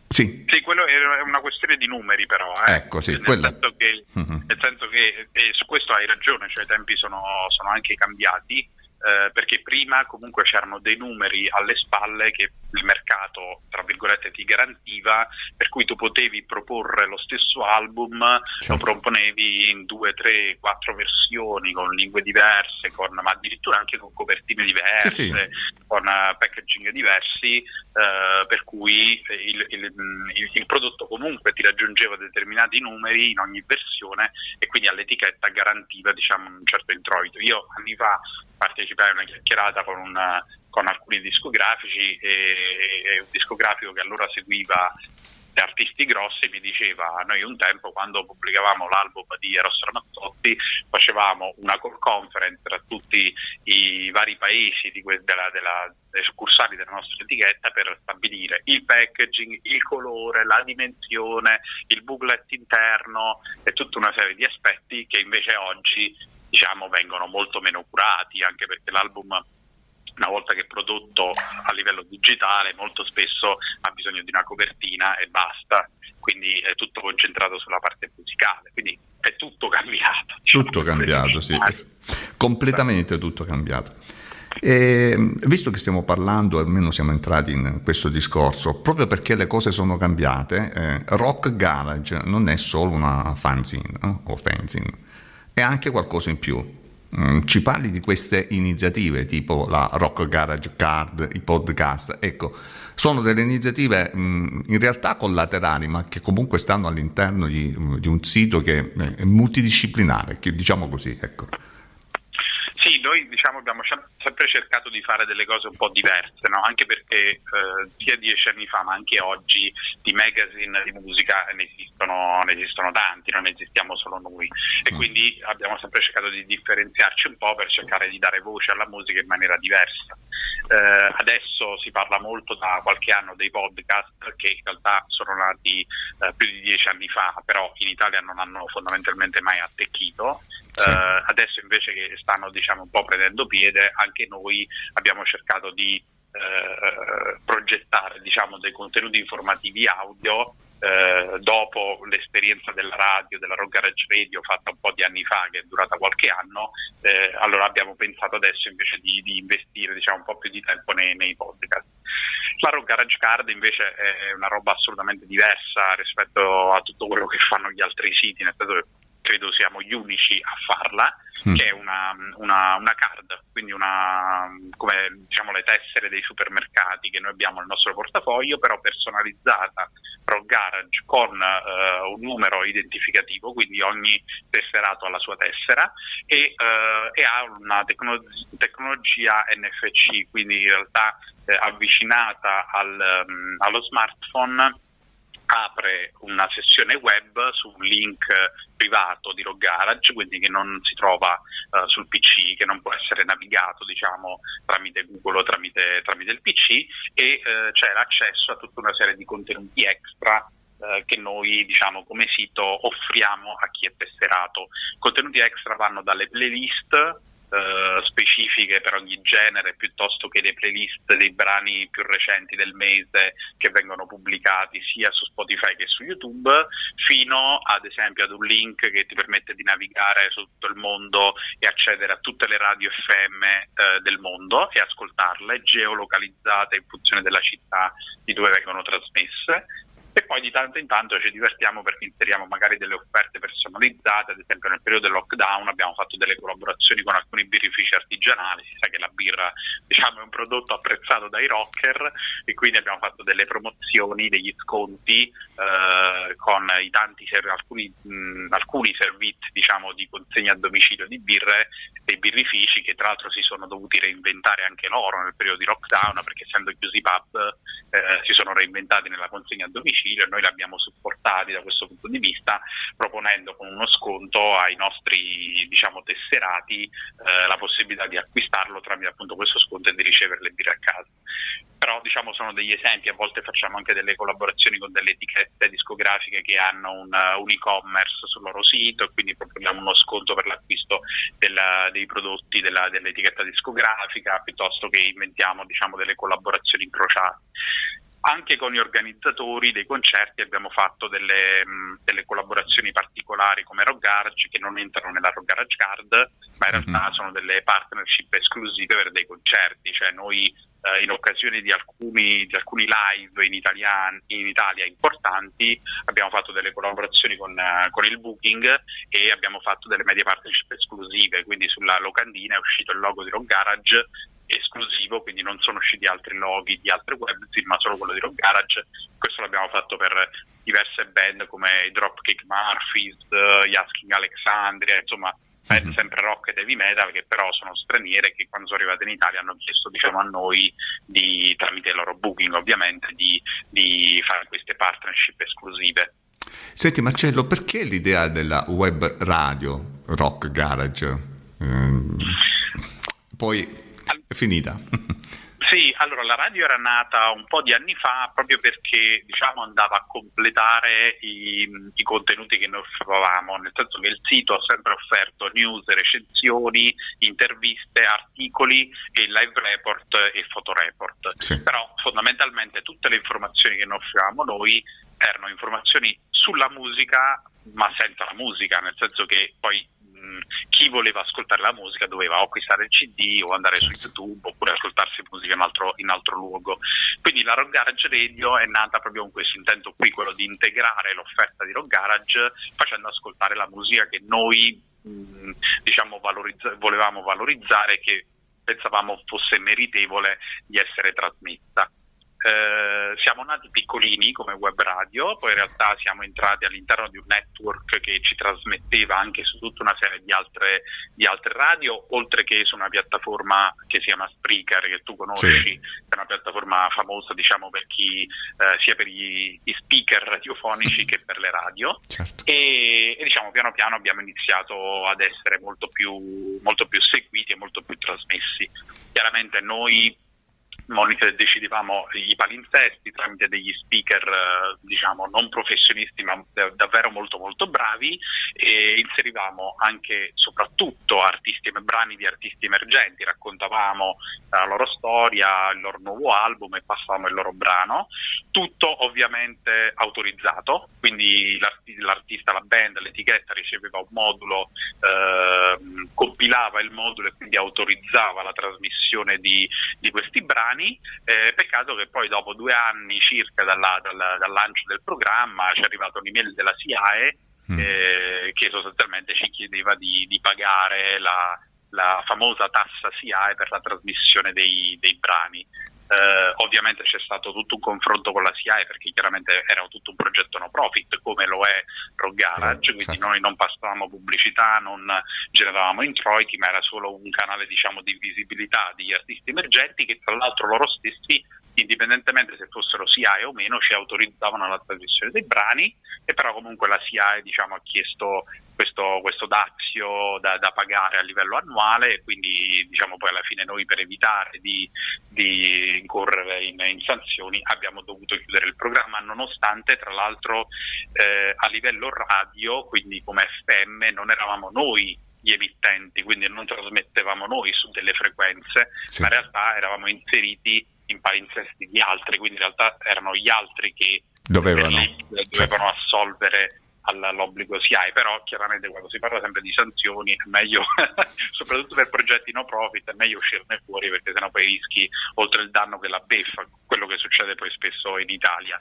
sì, Sì, quello è una questione di numeri però. eh. Ecco, sì, nel, quella- senso che, Mhm. nel senso che e su questo hai ragione, cioè i tempi sono, sono anche cambiati, eh, perché prima comunque c'erano dei numeri alle spalle che il mercato, tra virgolette, ti garantiva, per cui tu potevi proporre lo stesso album, lo Certo. proponevi in due, tre, quattro versioni, con lingue diverse, con, ma addirittura anche con copertine diverse, Sì, sì. con eh, packaging diversi, eh, per cui il, il- il- il prodotto comunque ti raggiungeva determinati numeri in ogni versione e quindi all'etichetta garantiva diciamo, un certo introito. Io anni fa partecipai a una chiacchierata con, un- con alcuni discografici e, e un discografico che allora seguiva artisti grossi mi diceva noi un tempo quando pubblicavamo l'album di Eros Ramazzotti facevamo una call conference tra tutti i vari paesi que- della, della, delle succursali della nostra etichetta per stabilire il packaging, il colore, la dimensione, il booklet interno e tutta una serie di aspetti che invece oggi diciamo vengono molto meno curati anche perché l'album una volta che è prodotto a livello digitale molto spesso ha bisogno di una copertina e basta, quindi è tutto concentrato sulla parte musicale, quindi è tutto cambiato. diciamo, Tutto cambiato, sì, completamente tutto cambiato. E, visto che stiamo parlando, almeno siamo entrati in questo discorso, proprio perché le cose sono cambiate, eh, Rock Garage non è solo una fanzine no? o fanzine, è anche qualcosa in più. Mm, Ci parli di queste iniziative tipo la Rock Garage Card, i podcast, ecco, sono delle iniziative mm, in realtà collaterali ma che comunque stanno all'interno di, di un sito che è multidisciplinare, che diciamo così, ecco. Sì, noi diciamo abbiamo sem- sempre cercato di fare delle cose un po' diverse, no? anche perché eh, sia dieci anni fa ma anche oggi di magazine di musica ne esistono, ne esistono tanti, non esistiamo solo noi e Mm. quindi abbiamo sempre cercato di differenziarci un po' per cercare di dare voce alla musica in maniera diversa. Eh, adesso si parla molto da qualche anno dei podcast che in realtà sono nati eh, più di dieci anni fa, però in Italia non hanno fondamentalmente mai attecchito. Sì. Eh, adesso invece che stanno diciamo un po' prendendo piede, anche noi abbiamo cercato di eh, progettare diciamo dei contenuti informativi audio eh, dopo l'esperienza della radio, della Rock Garage Radio fatta un po' di anni fa, che è durata qualche anno, eh, allora abbiamo pensato adesso invece di, di investire diciamo, un po' più di tempo nei, nei podcast. La Rock Garage Card invece è una roba assolutamente diversa rispetto a tutto quello che fanno gli altri siti, nel senso che credo siamo gli unici a farla, Mm. che è una, una- una card, quindi una, come diciamo le tessere dei supermercati che noi abbiamo nel nostro portafoglio, però personalizzata Rock Garage con eh, un numero identificativo, quindi ogni tesserato ha la sua tessera e, eh, e ha una tecno- tecnologia NFC, quindi in realtà eh, avvicinata al, mm, allo smartphone apre una sessione web su un link privato di Rock Garage, quindi che non si trova eh, sul PC, che non può essere navigato diciamo, tramite Google o tramite, tramite il PC e eh, c'è l'accesso a tutta una serie di contenuti extra eh, che noi diciamo come sito offriamo a chi è tesserato. Contenuti extra vanno dalle playlist eh, specifiche per ogni genere piuttosto che le playlist dei brani più recenti del mese che vengono pubblicati sia su Spotify che su YouTube fino ad esempio ad un link che ti permette di navigare su tutto il mondo e accedere a tutte le radio FM eh, del mondo e ascoltarle geolocalizzate in funzione della città di dove vengono trasmesse e poi di tanto in tanto ci divertiamo perché inseriamo magari delle offerte personalizzate, ad esempio nel periodo del lockdown abbiamo fatto delle collaborazioni con alcuni birrifici artigianali, si sa che la birra diciamo, è un prodotto apprezzato dai rocker e quindi abbiamo fatto delle promozioni, degli sconti eh, con tanti alcuni, mh, alcuni servizi diciamo, di consegna a domicilio di birre dei birrifici che tra l'altro si sono dovuti reinventare anche loro nel periodo di lockdown perché essendo chiusi i pub eh, si sono reinventati nella consegna a domicilio e noi li abbiamo supportati da questo punto di vista proponendo con uno sconto ai nostri diciamo, tesserati eh, la possibilità di acquistarlo tramite appunto questo sconto e di ricevere le birre a casa. Però diciamo sono degli esempi, a volte facciamo anche delle collaborazioni con delle etichette discografiche che hanno un, un e-commerce sul loro sito e quindi proponiamo uno sconto per l'acquisto della- dei prodotti della- dell'etichetta discografica piuttosto che inventiamo diciamo, delle collaborazioni incrociate anche con gli organizzatori dei concerti abbiamo fatto delle, mh, delle collaborazioni particolari come Rock Garage che non entrano nella Rock Garage Card ma in realtà sono delle partnership esclusive per dei concerti. Cioè noi eh, in occasione di alcuni, di alcuni live in, italian- in Italia importanti abbiamo fatto delle collaborazioni con, eh, con il Booking e abbiamo fatto delle media partnership esclusive. Quindi sulla locandina è uscito il logo di Rock Garage esclusivo, quindi non sono usciti altri loghi di altre webzine, ma solo quello di Rock Garage. Questo l'abbiamo fatto per diverse band come i Dropkick Murphys, gli Asking Alexandria, insomma, band sempre rock ed heavy metal che però sono straniere e che quando sono arrivate in Italia hanno chiesto diciamo, a noi di, tramite il loro booking ovviamente di, di fare queste partnership esclusive. Senti Marcello, perché l'idea della web radio Rock Garage? Ehm, poi è finita. [laughs] Sì, allora la radio era nata un po' di anni fa proprio perché diciamo, andava a completare i, i contenuti che noi offrivamo, nel senso che il sito ha sempre offerto news, recensioni, interviste, articoli e live report e fotoreport. Sì. Però fondamentalmente tutte le informazioni che noi offrivamo noi erano informazioni sulla musica ma senza la musica, nel senso che poi mh, chi voleva ascoltare la musica doveva o acquistare il CD o andare su YouTube oppure ascoltarsi musica in altro, in altro luogo. Quindi la Rock Garage Radio è nata proprio con questo intento qui, quello di integrare l'offerta di Rock Garage facendo ascoltare la musica che noi mh, diciamo, valorizza- volevamo valorizzare e che pensavamo fosse meritevole di essere trasmessa. Eh, siamo nati piccolini come web radio, poi in realtà siamo entrati all'interno di un network che ci trasmetteva anche su tutta una serie di altre, di altre radio, oltre che su una piattaforma che si chiama Spreaker, che tu conosci, Sì. che è una piattaforma famosa diciamo per chi, eh, sia per gli, gli speaker radiofonici che per le radio Certo. e, e, diciamo piano piano abbiamo iniziato ad essere molto più, molto più seguiti e molto più trasmessi. Chiaramente noi monitor decidevamo i palinsesti tramite degli speaker eh, diciamo non professionisti ma da- davvero molto molto bravi e inserivamo anche soprattutto artisti brani di artisti emergenti. Raccontavamo la loro storia il loro nuovo album e passavamo il loro brano. Tutto ovviamente autorizzato. Quindi l'arti- l'artista la band l'etichetta riceveva un modulo ehm, compilava il modulo e quindi autorizzava la trasmissione di, di questi brani. Eh, peccato che poi dopo due anni circa dalla- dal, dal lancio del programma ci è arrivata un'email della SIAE Mm. eh, che sostanzialmente ci chiedeva di, di pagare la, la famosa tassa SIAE per la trasmissione dei, dei brani. Eh, ovviamente c'è stato tutto un confronto con la SIAE perché chiaramente era tutto un progetto no profit come lo è Rock Garage, quindi certo. noi non passavamo pubblicità, non generavamo introiti, ma era solo un canale diciamo di visibilità degli artisti emergenti che tra l'altro loro stessi indipendentemente se fossero SIAE o meno ci autorizzavano alla trasmissione dei brani e però comunque la SIAE diciamo, ha chiesto questo, questo dazio da, da pagare a livello annuale e quindi diciamo poi alla fine noi per evitare di, di incorrere in, in sanzioni abbiamo dovuto chiudere il programma nonostante tra l'altro eh, a livello radio quindi come FM non eravamo noi gli emittenti quindi non trasmettevamo noi su delle frequenze Sì. ma in realtà eravamo inseriti in palinsesti di altri quindi in realtà erano gli altri che Dovevano. eh, dovevano assolvere all'obbligo SIAE, però chiaramente quando si parla sempre di sanzioni è meglio, [laughs] soprattutto per progetti no profit, è meglio uscirne fuori perché sennò poi rischi oltre il danno che la beffa, quello che succede poi spesso in Italia.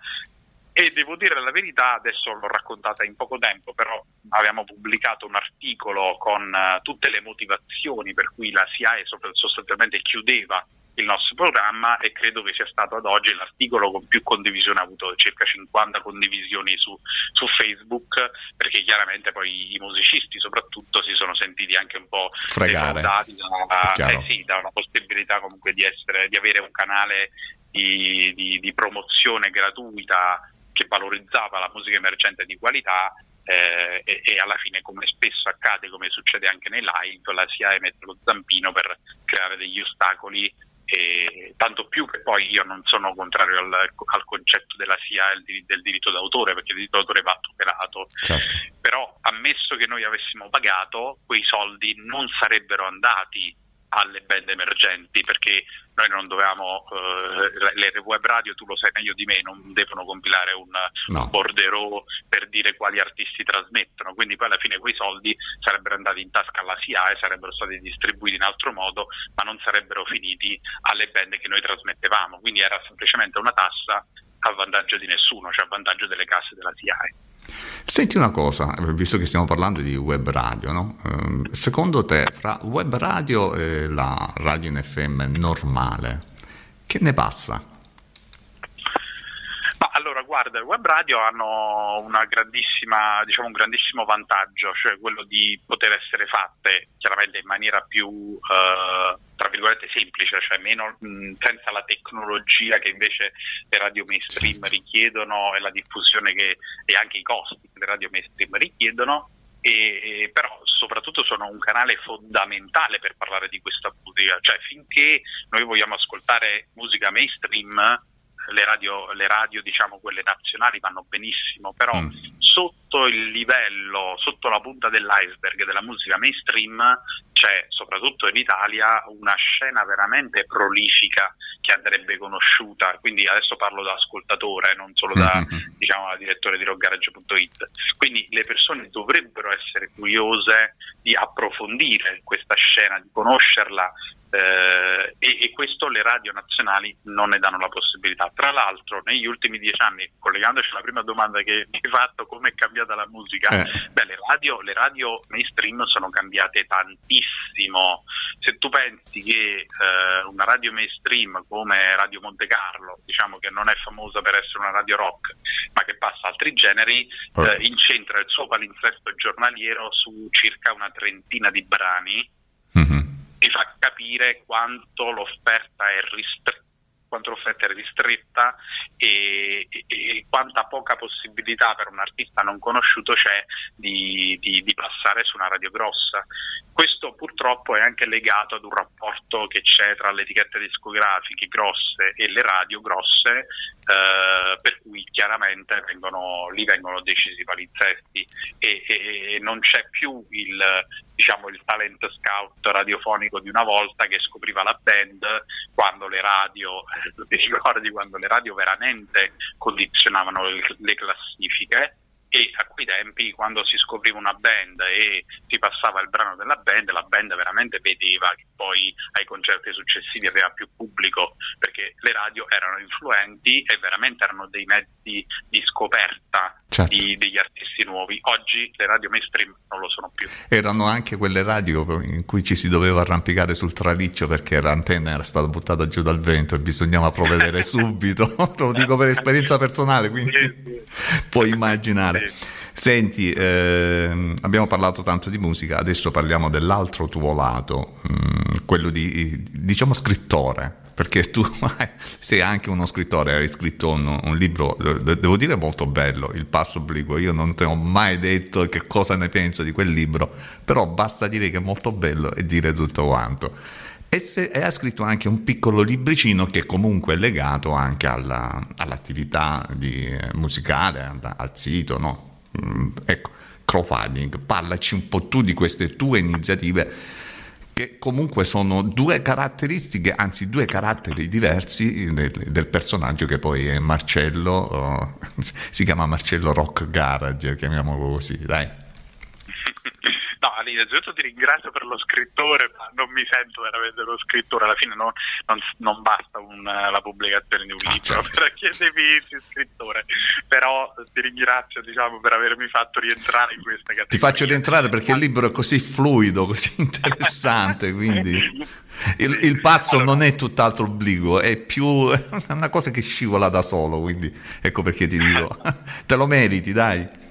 E devo dire la verità, adesso l'ho raccontata in poco tempo, però abbiamo pubblicato un articolo con eh, tutte le motivazioni per cui la SIAE sostanzialmente chiudeva il nostro programma e credo che sia stato ad oggi l'articolo con più condivisione, ha avuto circa 50 condivisioni su, su Facebook, perché chiaramente poi i musicisti soprattutto si sono sentiti anche un po' defraudati da, eh sì, da una possibilità comunque di, essere, di avere un canale di, di- di promozione gratuita che valorizzava la musica emergente di qualità eh, e, e alla fine come spesso accade, come succede anche nei live, la SIAE mette lo zampino per creare degli ostacoli e tanto più che poi io non sono contrario al, al concetto della SIA e del, del diritto d'autore perché il diritto d'autore va tutelato Certo. però ammesso che noi avessimo pagato quei soldi non sarebbero andati alle band emergenti perché noi non dovevamo eh, le web radio tu lo sai meglio di me non devono compilare un, No. borderò per dire quali artisti trasmettono. Quindi poi alla fine quei soldi sarebbero andati in tasca alla SIA e sarebbero stati distribuiti in altro modo ma non sarebbero finiti alle band che noi trasmettevamo. Quindi era semplicemente una tassa a vantaggio di nessuno cioè a vantaggio delle casse della SIAE Senti una cosa, visto che stiamo parlando di web radio, no? Ehm, secondo te fra web radio e la radio in FM normale, che ne passa? Ma allora, guarda, le web radio hanno una grandissima, diciamo, un grandissimo vantaggio, cioè quello di poter essere fatte chiaramente in maniera più, eh, tra virgolette, semplice, cioè meno, mh, senza la tecnologia che invece le radio mainstream richiedono e la diffusione che, e anche i costi che le radio mainstream richiedono. E, e però soprattutto sono un canale fondamentale per parlare di questa musica, cioè finché noi vogliamo ascoltare musica mainstream le radio, le radio diciamo quelle nazionali vanno benissimo, però Mm. sotto il livello, sotto la punta dell'iceberg della musica mainstream c'è soprattutto in Italia una scena veramente prolifica che andrebbe conosciuta, quindi adesso parlo da ascoltatore, non solo da Mhm. diciamo, da direttore di rockgarage.it. Quindi le persone dovrebbero essere curiose di approfondire questa scena, di conoscerla Eh, e, e questo le radio nazionali non ne danno la possibilità. Tra l'altro, negli ultimi dieci anni, collegandoci alla prima domanda che mi hai fatto, come è cambiata la musica? Eh. Beh, le radio, le radio mainstream sono cambiate tantissimo. Se tu pensi che eh, una radio mainstream come Radio Monte Carlo, diciamo che non è famosa per essere una radio rock, ma che passa altri generi, eh, incentra il suo palinsesto giornaliero su circa una trentina di brani, Mhm. Ti fa capire quanto l'offerta è ristretta quanto l'offerta è ristretta e, e- e quanta poca possibilità per un artista non conosciuto c'è di, di- di passare su una radio grossa. Questo purtroppo è anche legato ad un rapporto che c'è tra le etichette discografiche grosse e le radio grosse, eh, per cui chiaramente vengono, lì vengono decisi i palinsesti e, e- e non c'è più il, diciamo, il talent scout radiofonico di una volta che scopriva la band quando le radio, eh, ti ricordi quando le radio veramente condizionavano le, le classifiche e a quei tempi quando si scopriva una band e si passava il brano della band, la band veramente vedeva che poi ai concerti successivi aveva più pubblico perché le radio erano influenti e veramente erano dei mezzi di scoperta Certo. di- degli artisti nuovi. Oggi le radio mainstream non lo sono più. Erano anche quelle radio in cui ci si doveva arrampicare sul traliccio perché l'antenna era stata buttata giù dal vento e bisognava provvedere [laughs] subito. [laughs] Lo dico per esperienza personale, quindi puoi immaginare. Senti, ehm, abbiamo parlato tanto di musica, adesso parliamo dell'altro tuo lato, mm, quello di, diciamo, scrittore, perché tu [laughs] sei anche uno scrittore, hai scritto un, un libro, de- devo dire molto bello, Il passo obliquo, io non ti ho mai detto che cosa ne penso di quel libro, però basta dire che è molto bello e dire tutto quanto. E, se- e ha scritto anche un piccolo libricino che comunque è legato anche alla- all'attività di- eh, musicale, al, sito, no? Mm, ecco, crowdfunding, parlaci un po' tu di queste tue iniziative che comunque sono due caratteristiche, anzi due caratteri diversi del, del personaggio che poi è Marcello, eh, [laughs] si chiama Marcello Rock Garage, chiamiamolo così, dai. Innanzitutto ti ringrazio per lo scrittore, ma non mi sento veramente lo scrittore, alla fine non, non- non basta un- la pubblicazione di un Ah, libro certo. [laughs] perché definirsi scrittore, però ti ringrazio diciamo, per avermi fatto rientrare in questa categoria. Ti faccio rientrare perché il libro è così fluido, così [laughs] interessante, quindi il, il passo Allora, non è tutt'altro obbligo, è più è una cosa che scivola da solo, quindi ecco perché ti dico, [laughs] te lo meriti, dai.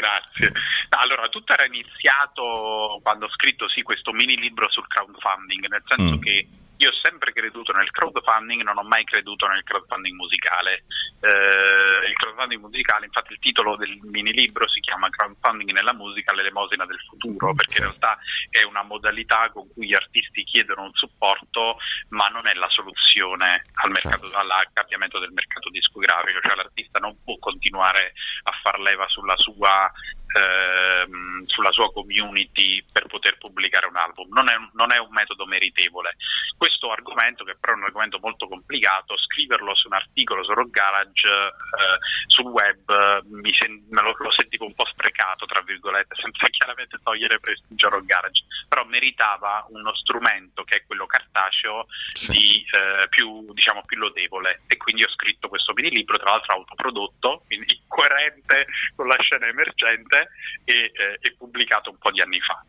Grazie. Allora, tutto era iniziato quando ho scritto sì questo mini libro sul crowdfunding, nel senso Mm. che io ho sempre creduto nel crowdfunding, non ho mai creduto nel crowdfunding musicale. Eh, il crowdfunding musicale, infatti il titolo del mini libro si chiama Crowdfunding nella musica, l'elemosina del futuro, perché Sì. in realtà è una modalità con cui gli artisti chiedono un supporto, ma non è la soluzione al, mercato, Certo. al cambiamento del mercato discografico, cioè l'artista non può continuare a far leva sulla sua ehm, sulla sua community per poter pubblicare un album. Non è, un- non è un metodo meritevole. Questo argomento, che però è un argomento molto complicato, scriverlo su un articolo su Rock Garage eh, sul web eh, mi sen- me lo, lo sentivo un po' sprecato, tra virgolette, [laughs] senza chiaramente togliere prestigio a Rock Garage, però meritava uno strumento che è quello cartaceo Sì. di, eh, più, diciamo, più lodevole e quindi ho scritto questo mini libro tra l'altro autoprodotto quindi [laughs] coerente con la scena emergente e, eh, e pubblicato un po' di anni fa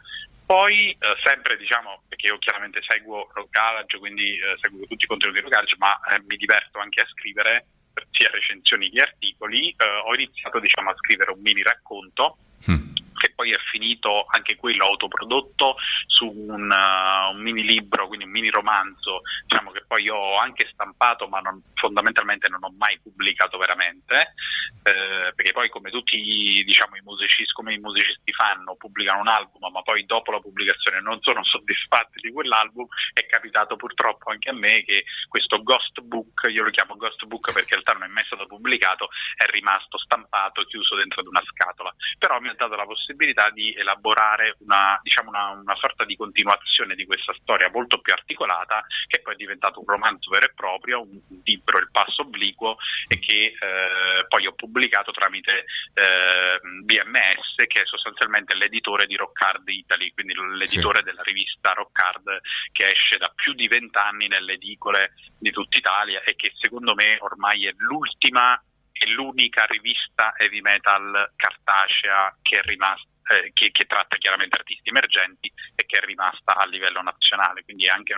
poi eh, sempre diciamo perché io chiaramente seguo Rock Garage quindi eh, seguo tutti i contenuti di Rock Garage ma eh, mi diverto anche a scrivere sia recensioni che articoli eh, ho iniziato diciamo a scrivere un mini racconto Mm. che poi è finito anche quello autoprodotto su un, uh, un mini libro, quindi un mini romanzo, diciamo che poi ho anche stampato, ma non- fondamentalmente non ho mai pubblicato veramente, eh, perché poi come tutti diciamo, i musicisti, come i musicisti fanno, pubblicano un album, ma poi dopo la pubblicazione non sono soddisfatti di quell'album, è capitato purtroppo anche a me che questo ghost book, io lo chiamo ghost book perché in realtà non è mai stato pubblicato, è rimasto stampato, chiuso dentro ad una scatola. Però mi ha dato la possibilità possibilità di elaborare una, diciamo una, una sorta di continuazione di questa storia molto più articolata, che poi è diventato un romanzo vero e proprio, un libro, Il passo obliquo, e che eh, poi ho pubblicato tramite eh, BMS, che è sostanzialmente l'editore di Rockard Italy, quindi l'editore della rivista Rockard che esce da più di vent'anni nelle edicole di tutta Italia e che secondo me ormai è l'ultima e l'unica rivista heavy metal cartacea che è rimasta eh, che, che tratta chiaramente artisti emergenti e che è rimasta a livello nazionale, quindi è anche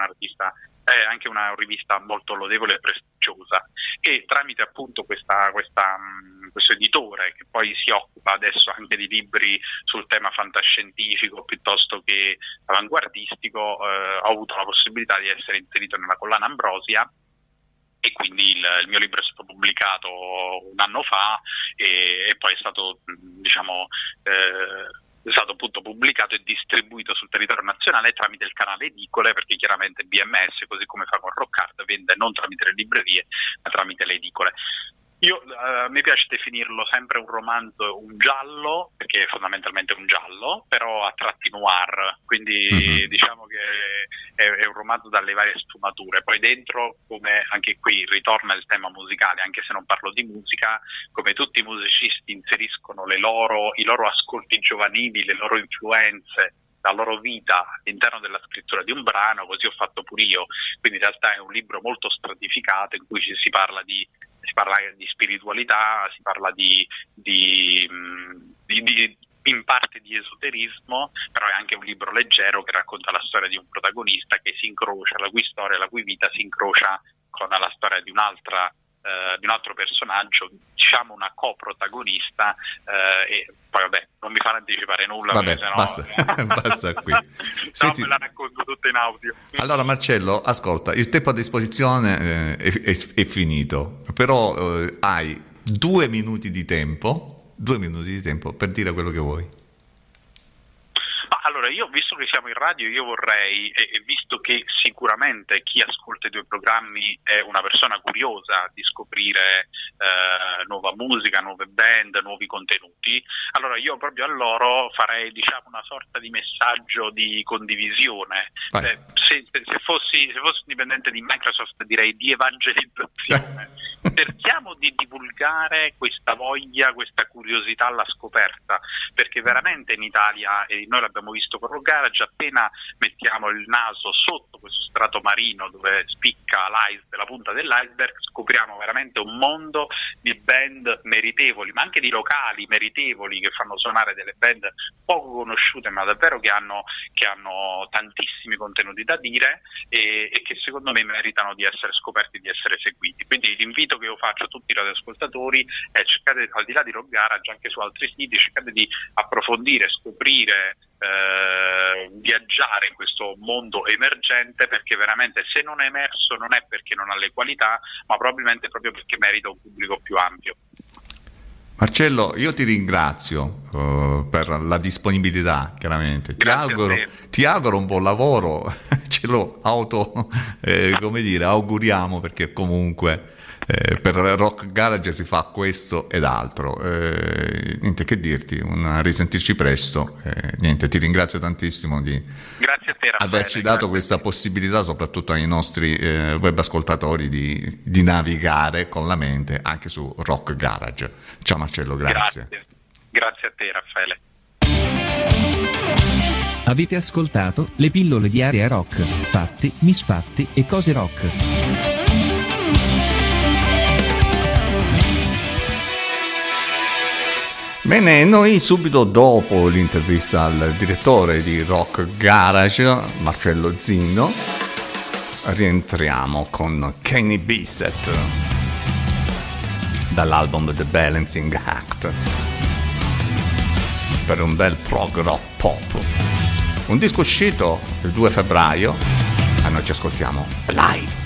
è anche una rivista molto lodevole e prestigiosa. E tramite appunto questa, questa, mh, questo editore che poi si occupa adesso anche di libri sul tema fantascientifico piuttosto che avanguardistico eh, ho avuto la possibilità di essere inserito nella collana Ambrosia. E quindi il, il mio libro è stato pubblicato un anno fa e, e poi è stato mh, diciamo eh, è stato appunto pubblicato e distribuito sul territorio nazionale tramite il canale edicole perché chiaramente BMS così come fa con Rockard vende non tramite le librerie ma tramite le edicole io, eh, mi piace definirlo sempre un romanzo, un giallo, perché è fondamentalmente un giallo, però a tratti noir, quindi Mhm. diciamo che è, è un romanzo dalle varie sfumature. Poi dentro, come anche qui, ritorna il tema musicale, anche se non parlo di musica, come tutti i musicisti inseriscono le loro, i loro ascolti giovanili, le loro influenze, la loro vita all'interno della scrittura di un brano, così ho fatto pure io. Quindi in realtà è un libro molto stratificato in cui ci si parla di, si parla di spiritualità, si parla di, di, mh, di- di- in parte di esoterismo, però è anche un libro leggero che racconta la storia di un protagonista che si incrocia, la cui storia, la cui vita si incrocia con la storia di un'altra eh, di un altro personaggio, diciamo una coprotagonista eh, e poi vabbè, non mi farà anticipare nulla Vabbè, sennò basta- [laughs] basta qui. [laughs] no, Senti- me la racconto tutta in audio. Allora Marcello, ascolta, il tempo a disposizione eh, è, è- è finito, però eh, hai due minuti di tempo, due minuti di tempo per dire quello che vuoi. Allora io, visto che siamo in radio, io vorrei, e, e visto che sicuramente chi ascolta i due programmi è una persona curiosa di scoprire eh, nuova musica, nuove band, nuovi contenuti, allora io proprio a loro farei diciamo una sorta di messaggio di condivisione. Eh, se, se- se fossi, se fossi dipendente di Microsoft direi di evangelizzazione. [laughs] Cerchiamo di divulgare questa voglia, questa curiosità alla scoperta, perché veramente in Italia, e noi l'abbiamo visto Rock Garage, appena mettiamo il naso sotto questo strato marino dove spicca la punta dell'iceberg, scopriamo veramente un mondo di band meritevoli, ma anche di locali meritevoli che fanno suonare delle band poco conosciute, ma davvero che hanno, che hanno tantissimi contenuti da dire e, e che secondo me meritano di essere scoperti, di essere seguiti. Quindi l'invito che io faccio a tutti i radioascoltatori è cercate, al di là di Rock Garage, anche su altri siti, cercate di approfondire, scoprire, eh, viaggiare in questo mondo emergente perché veramente se non è emerso non è perché non ha le qualità, ma probabilmente proprio perché merita un pubblico più ampio. Marcello, io ti ringrazio eh, per la disponibilità, chiaramente. Ti auguro, ti auguro un buon lavoro, [laughs] ce lo auto, eh, come dire, auguriamo perché comunque eh, per Rock Garage si fa questo ed altro. Eh, niente che dirti, un risentirci presto. eh, niente, ti ringrazio tantissimo di Grazie a te Raffaele. averci dato questa possibilità, soprattutto ai nostri eh, web ascoltatori, di, di navigare con la mente anche su Rock Garage. Ciao Marcello, grazie. Grazie. Grazie a te Raffaele. Avete ascoltato le pillole di area rock, fatti, misfatti e cose rock. Bene, noi subito dopo l'intervista al direttore di Rock Garage, Marcello Zinno, rientriamo con Kenny Bissett dall'album The Balancing Act per un bel prog rock pop. Un disco uscito il 2 febbraio e noi ci ascoltiamo live.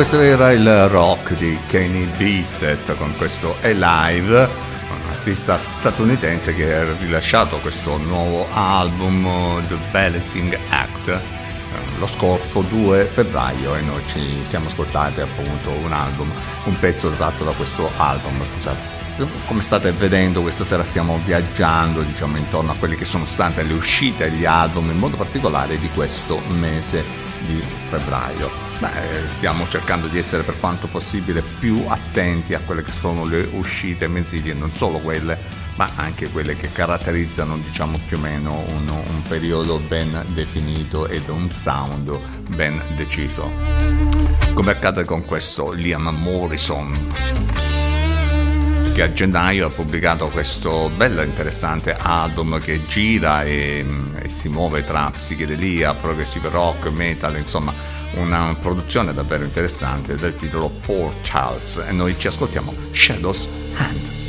Questo era il rock di Kenny Bissett con questo Alive, un artista statunitense che ha rilasciato questo nuovo album The Balancing Act lo scorso 2 febbraio e noi ci siamo ascoltati appunto un album, un pezzo tratto da questo album, scusate. Come state vedendo questa sera stiamo viaggiando diciamo intorno a quelle che sono state le uscite e gli album in modo particolare di questo mese di febbraio. Beh, stiamo cercando di essere per quanto possibile più attenti a quelle che sono le uscite mensili e non solo quelle, ma anche quelle che caratterizzano diciamo più o meno un, un periodo ben definito ed un sound ben deciso. Come accade con questo Liam Morrison che a gennaio ha pubblicato questo bello e interessante album che gira e, e si muove tra psichedelia, progressive rock, metal, insomma una produzione davvero interessante del titolo Portals e noi ci ascoltiamo Shadows Hand.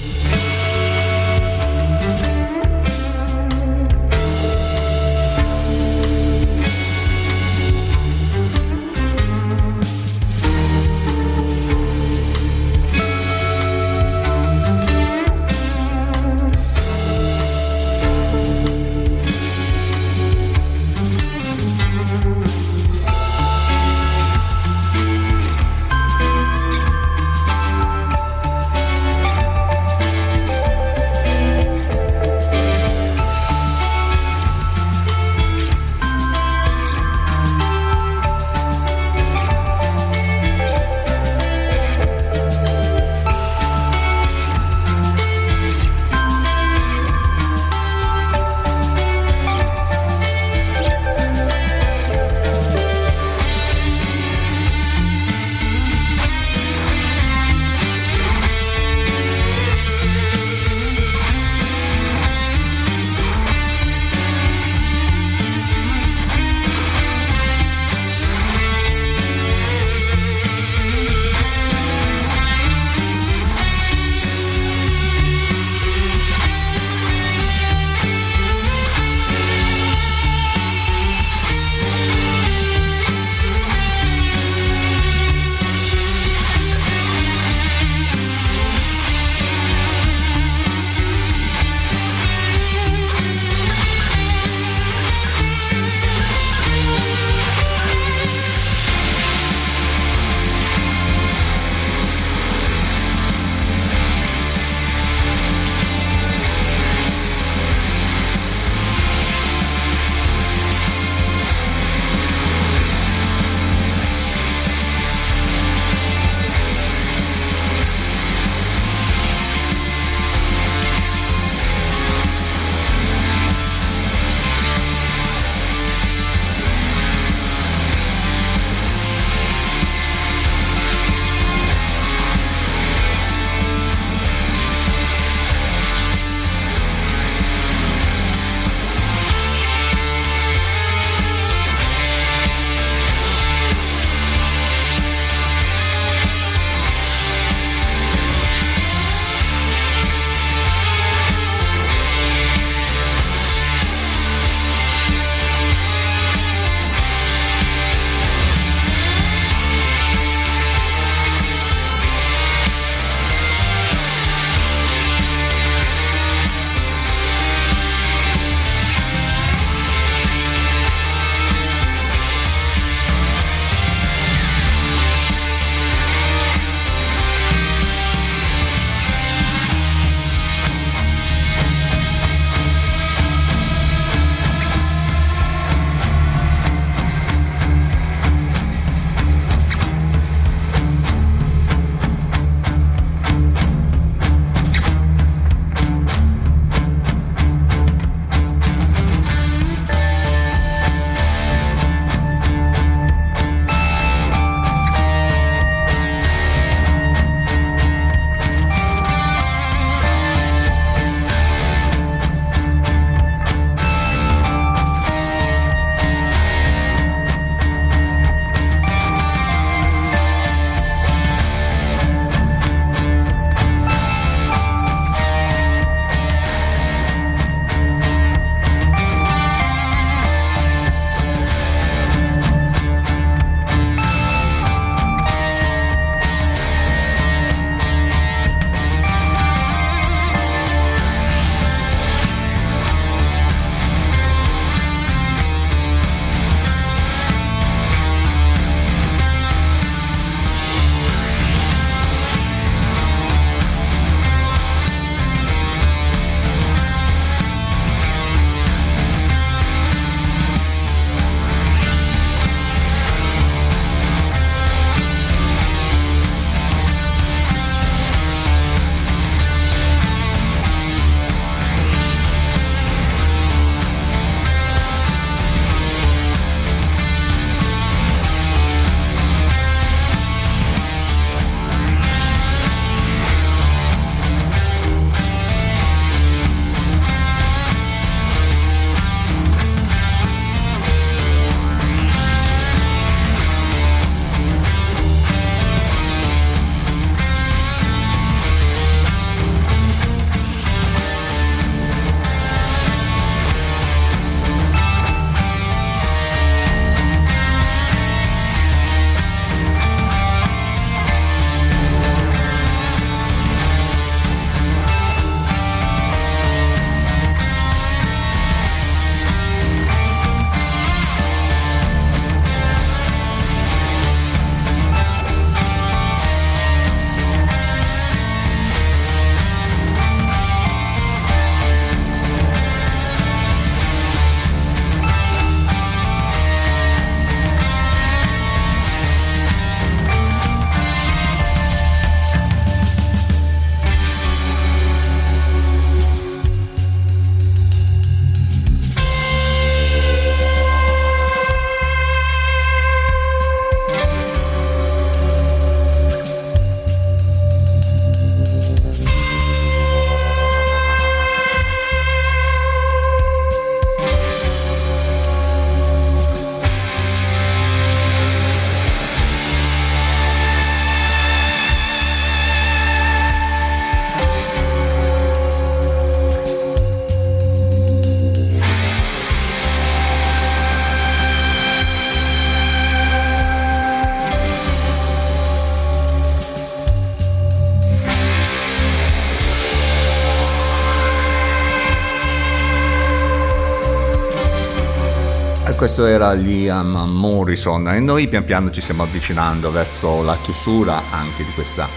Questo era Liam Morrison e noi pian piano ci stiamo avvicinando verso la chiusura anche di questa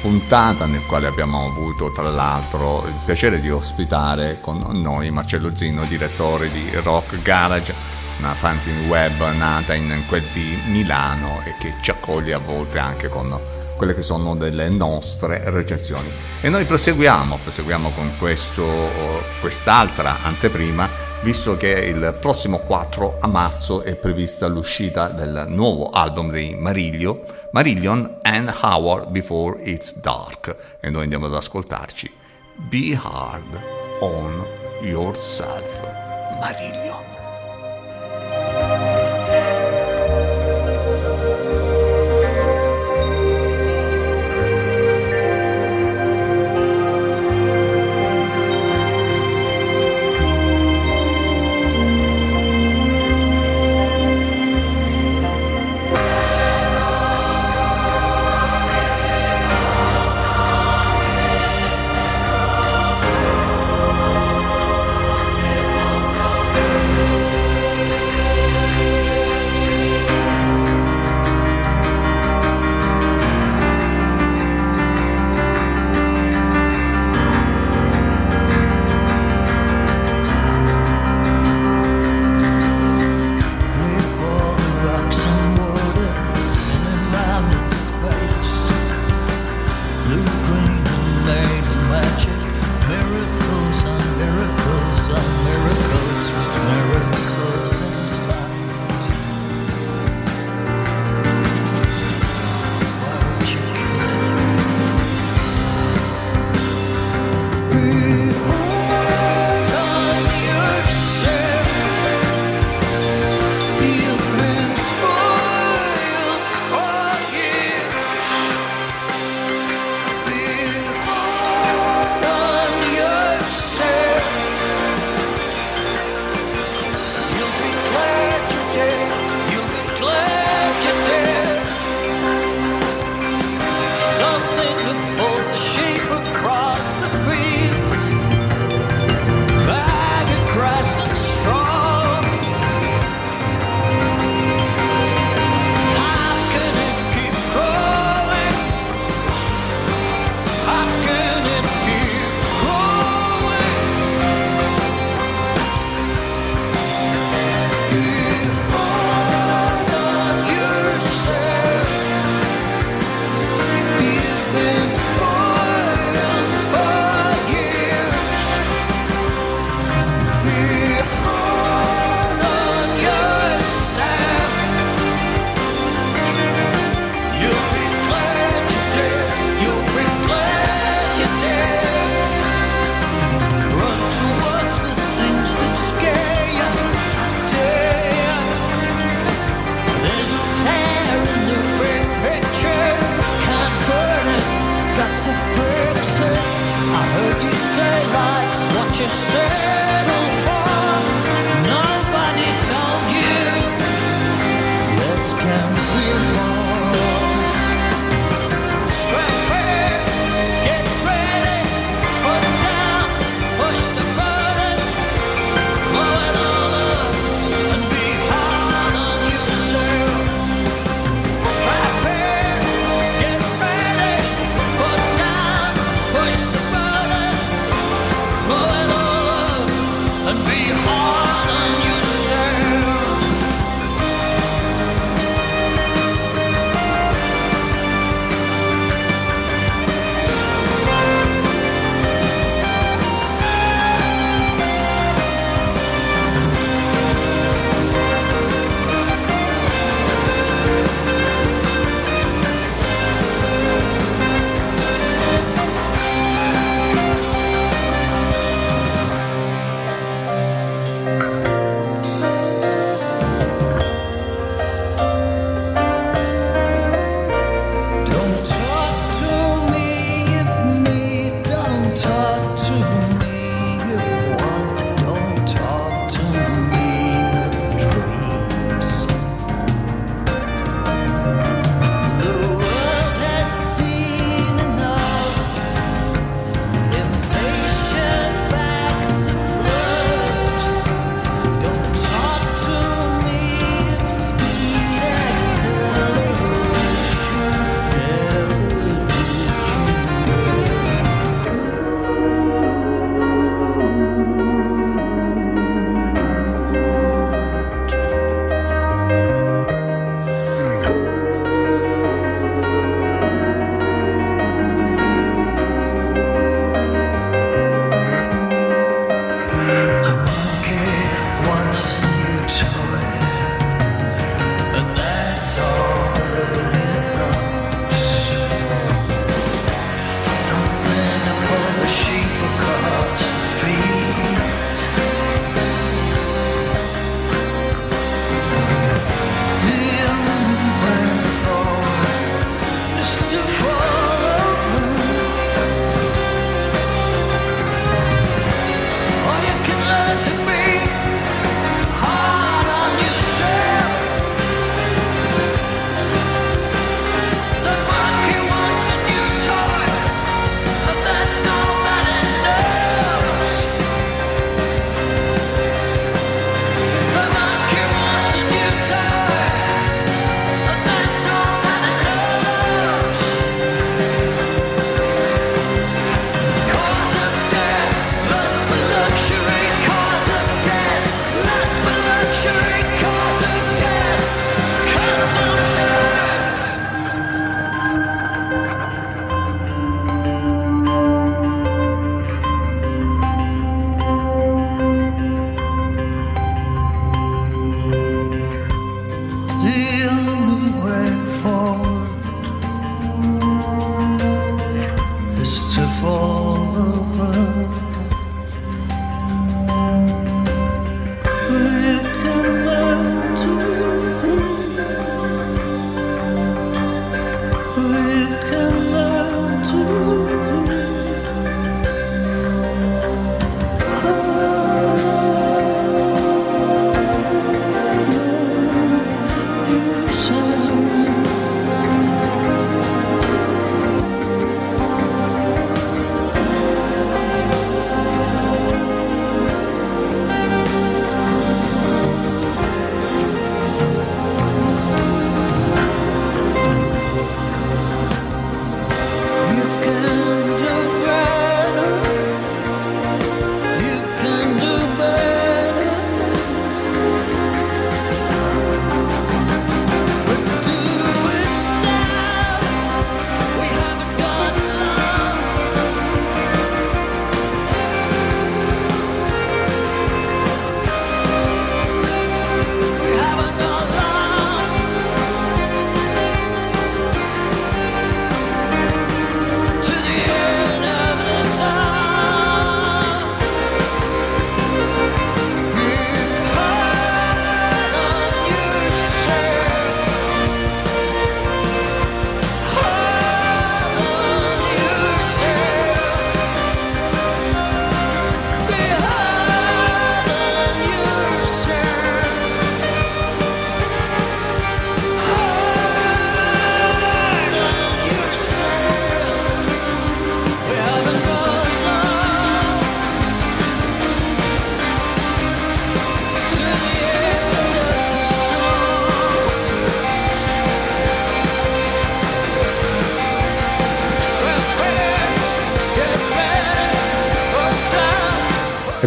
puntata nel quale abbiamo avuto tra l'altro il piacere di ospitare con noi Marcello Zino, direttore di Rock Garage, una fanzine web nata in quel di Milano e che ci accoglie a volte anche con quelle che sono delle nostre recensioni. E noi proseguiamo, proseguiamo con questo, quest'altra anteprima visto che il prossimo 4 a marzo è prevista l'uscita del nuovo album di Marilio, Marillion and Howard Before It's Dark, e noi andiamo ad ascoltarci. Be Hard on Yourself, Marillion.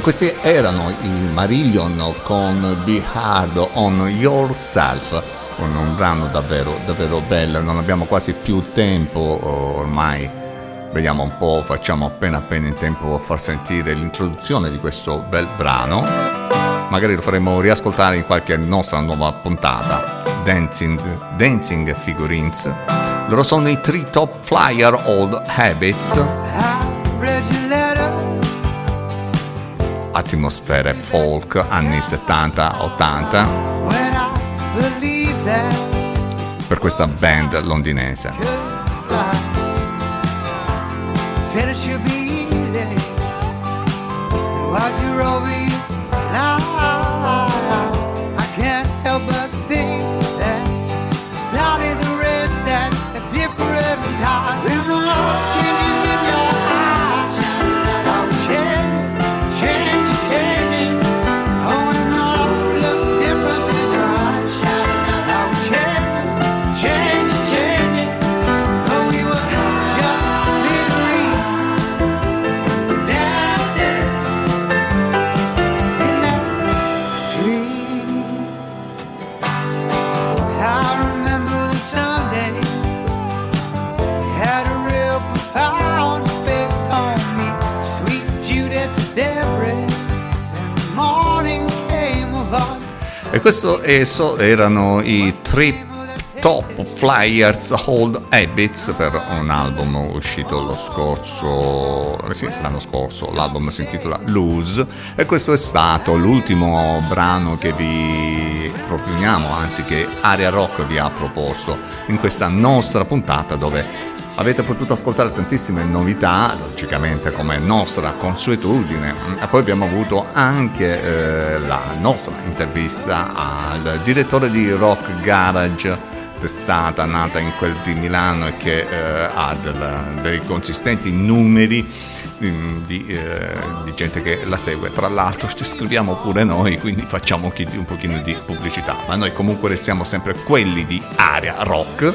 Questi erano i Marillion con Be Hard on Yourself, un brano davvero, davvero bello. Non abbiamo quasi più tempo oh, ormai. Vediamo un po', facciamo appena appena in tempo a far sentire l'introduzione di questo bel brano. Magari lo faremo riascoltare in qualche nostra nuova puntata. Dancing, Dancing Figurines. Loro sono i Three Top Flyer Old Habits. Atmosfere folk anni 70-80 When I believe that per questa band londinese. Said it should be easy. Was your always E questo esso erano i Trip Top Flyers Old Habits per un album uscito lo scorso sì, l'anno scorso. L'album si intitola Lose. E questo è stato l'ultimo brano che vi proponiamo anzi che Aria Rock vi ha proposto in questa nostra puntata dove Avete potuto ascoltare tantissime novità, logicamente come nostra consuetudine, e poi abbiamo avuto anche eh, la nostra intervista al direttore di Rock Garage, testata nata in quel di Milano e che eh, ha del- dei consistenti numeri mm, di, eh, di gente che la segue. Tra l'altro ci scriviamo pure noi, quindi facciamo un pochino di pubblicità, ma noi comunque restiamo sempre quelli di area rock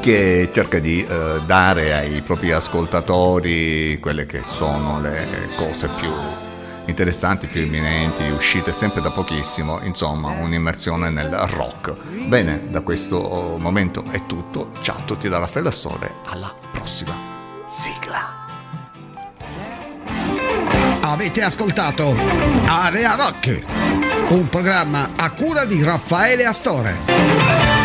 che cerca di eh, dare ai propri ascoltatori quelle che sono le cose più interessanti, più imminenti, uscite sempre da pochissimo, insomma un'immersione nel rock. Bene, da questo momento è tutto, ciao a tutti dalla Fella Store, alla prossima sigla. Avete ascoltato Area Rock. Un programma a cura di Raffaele Astore.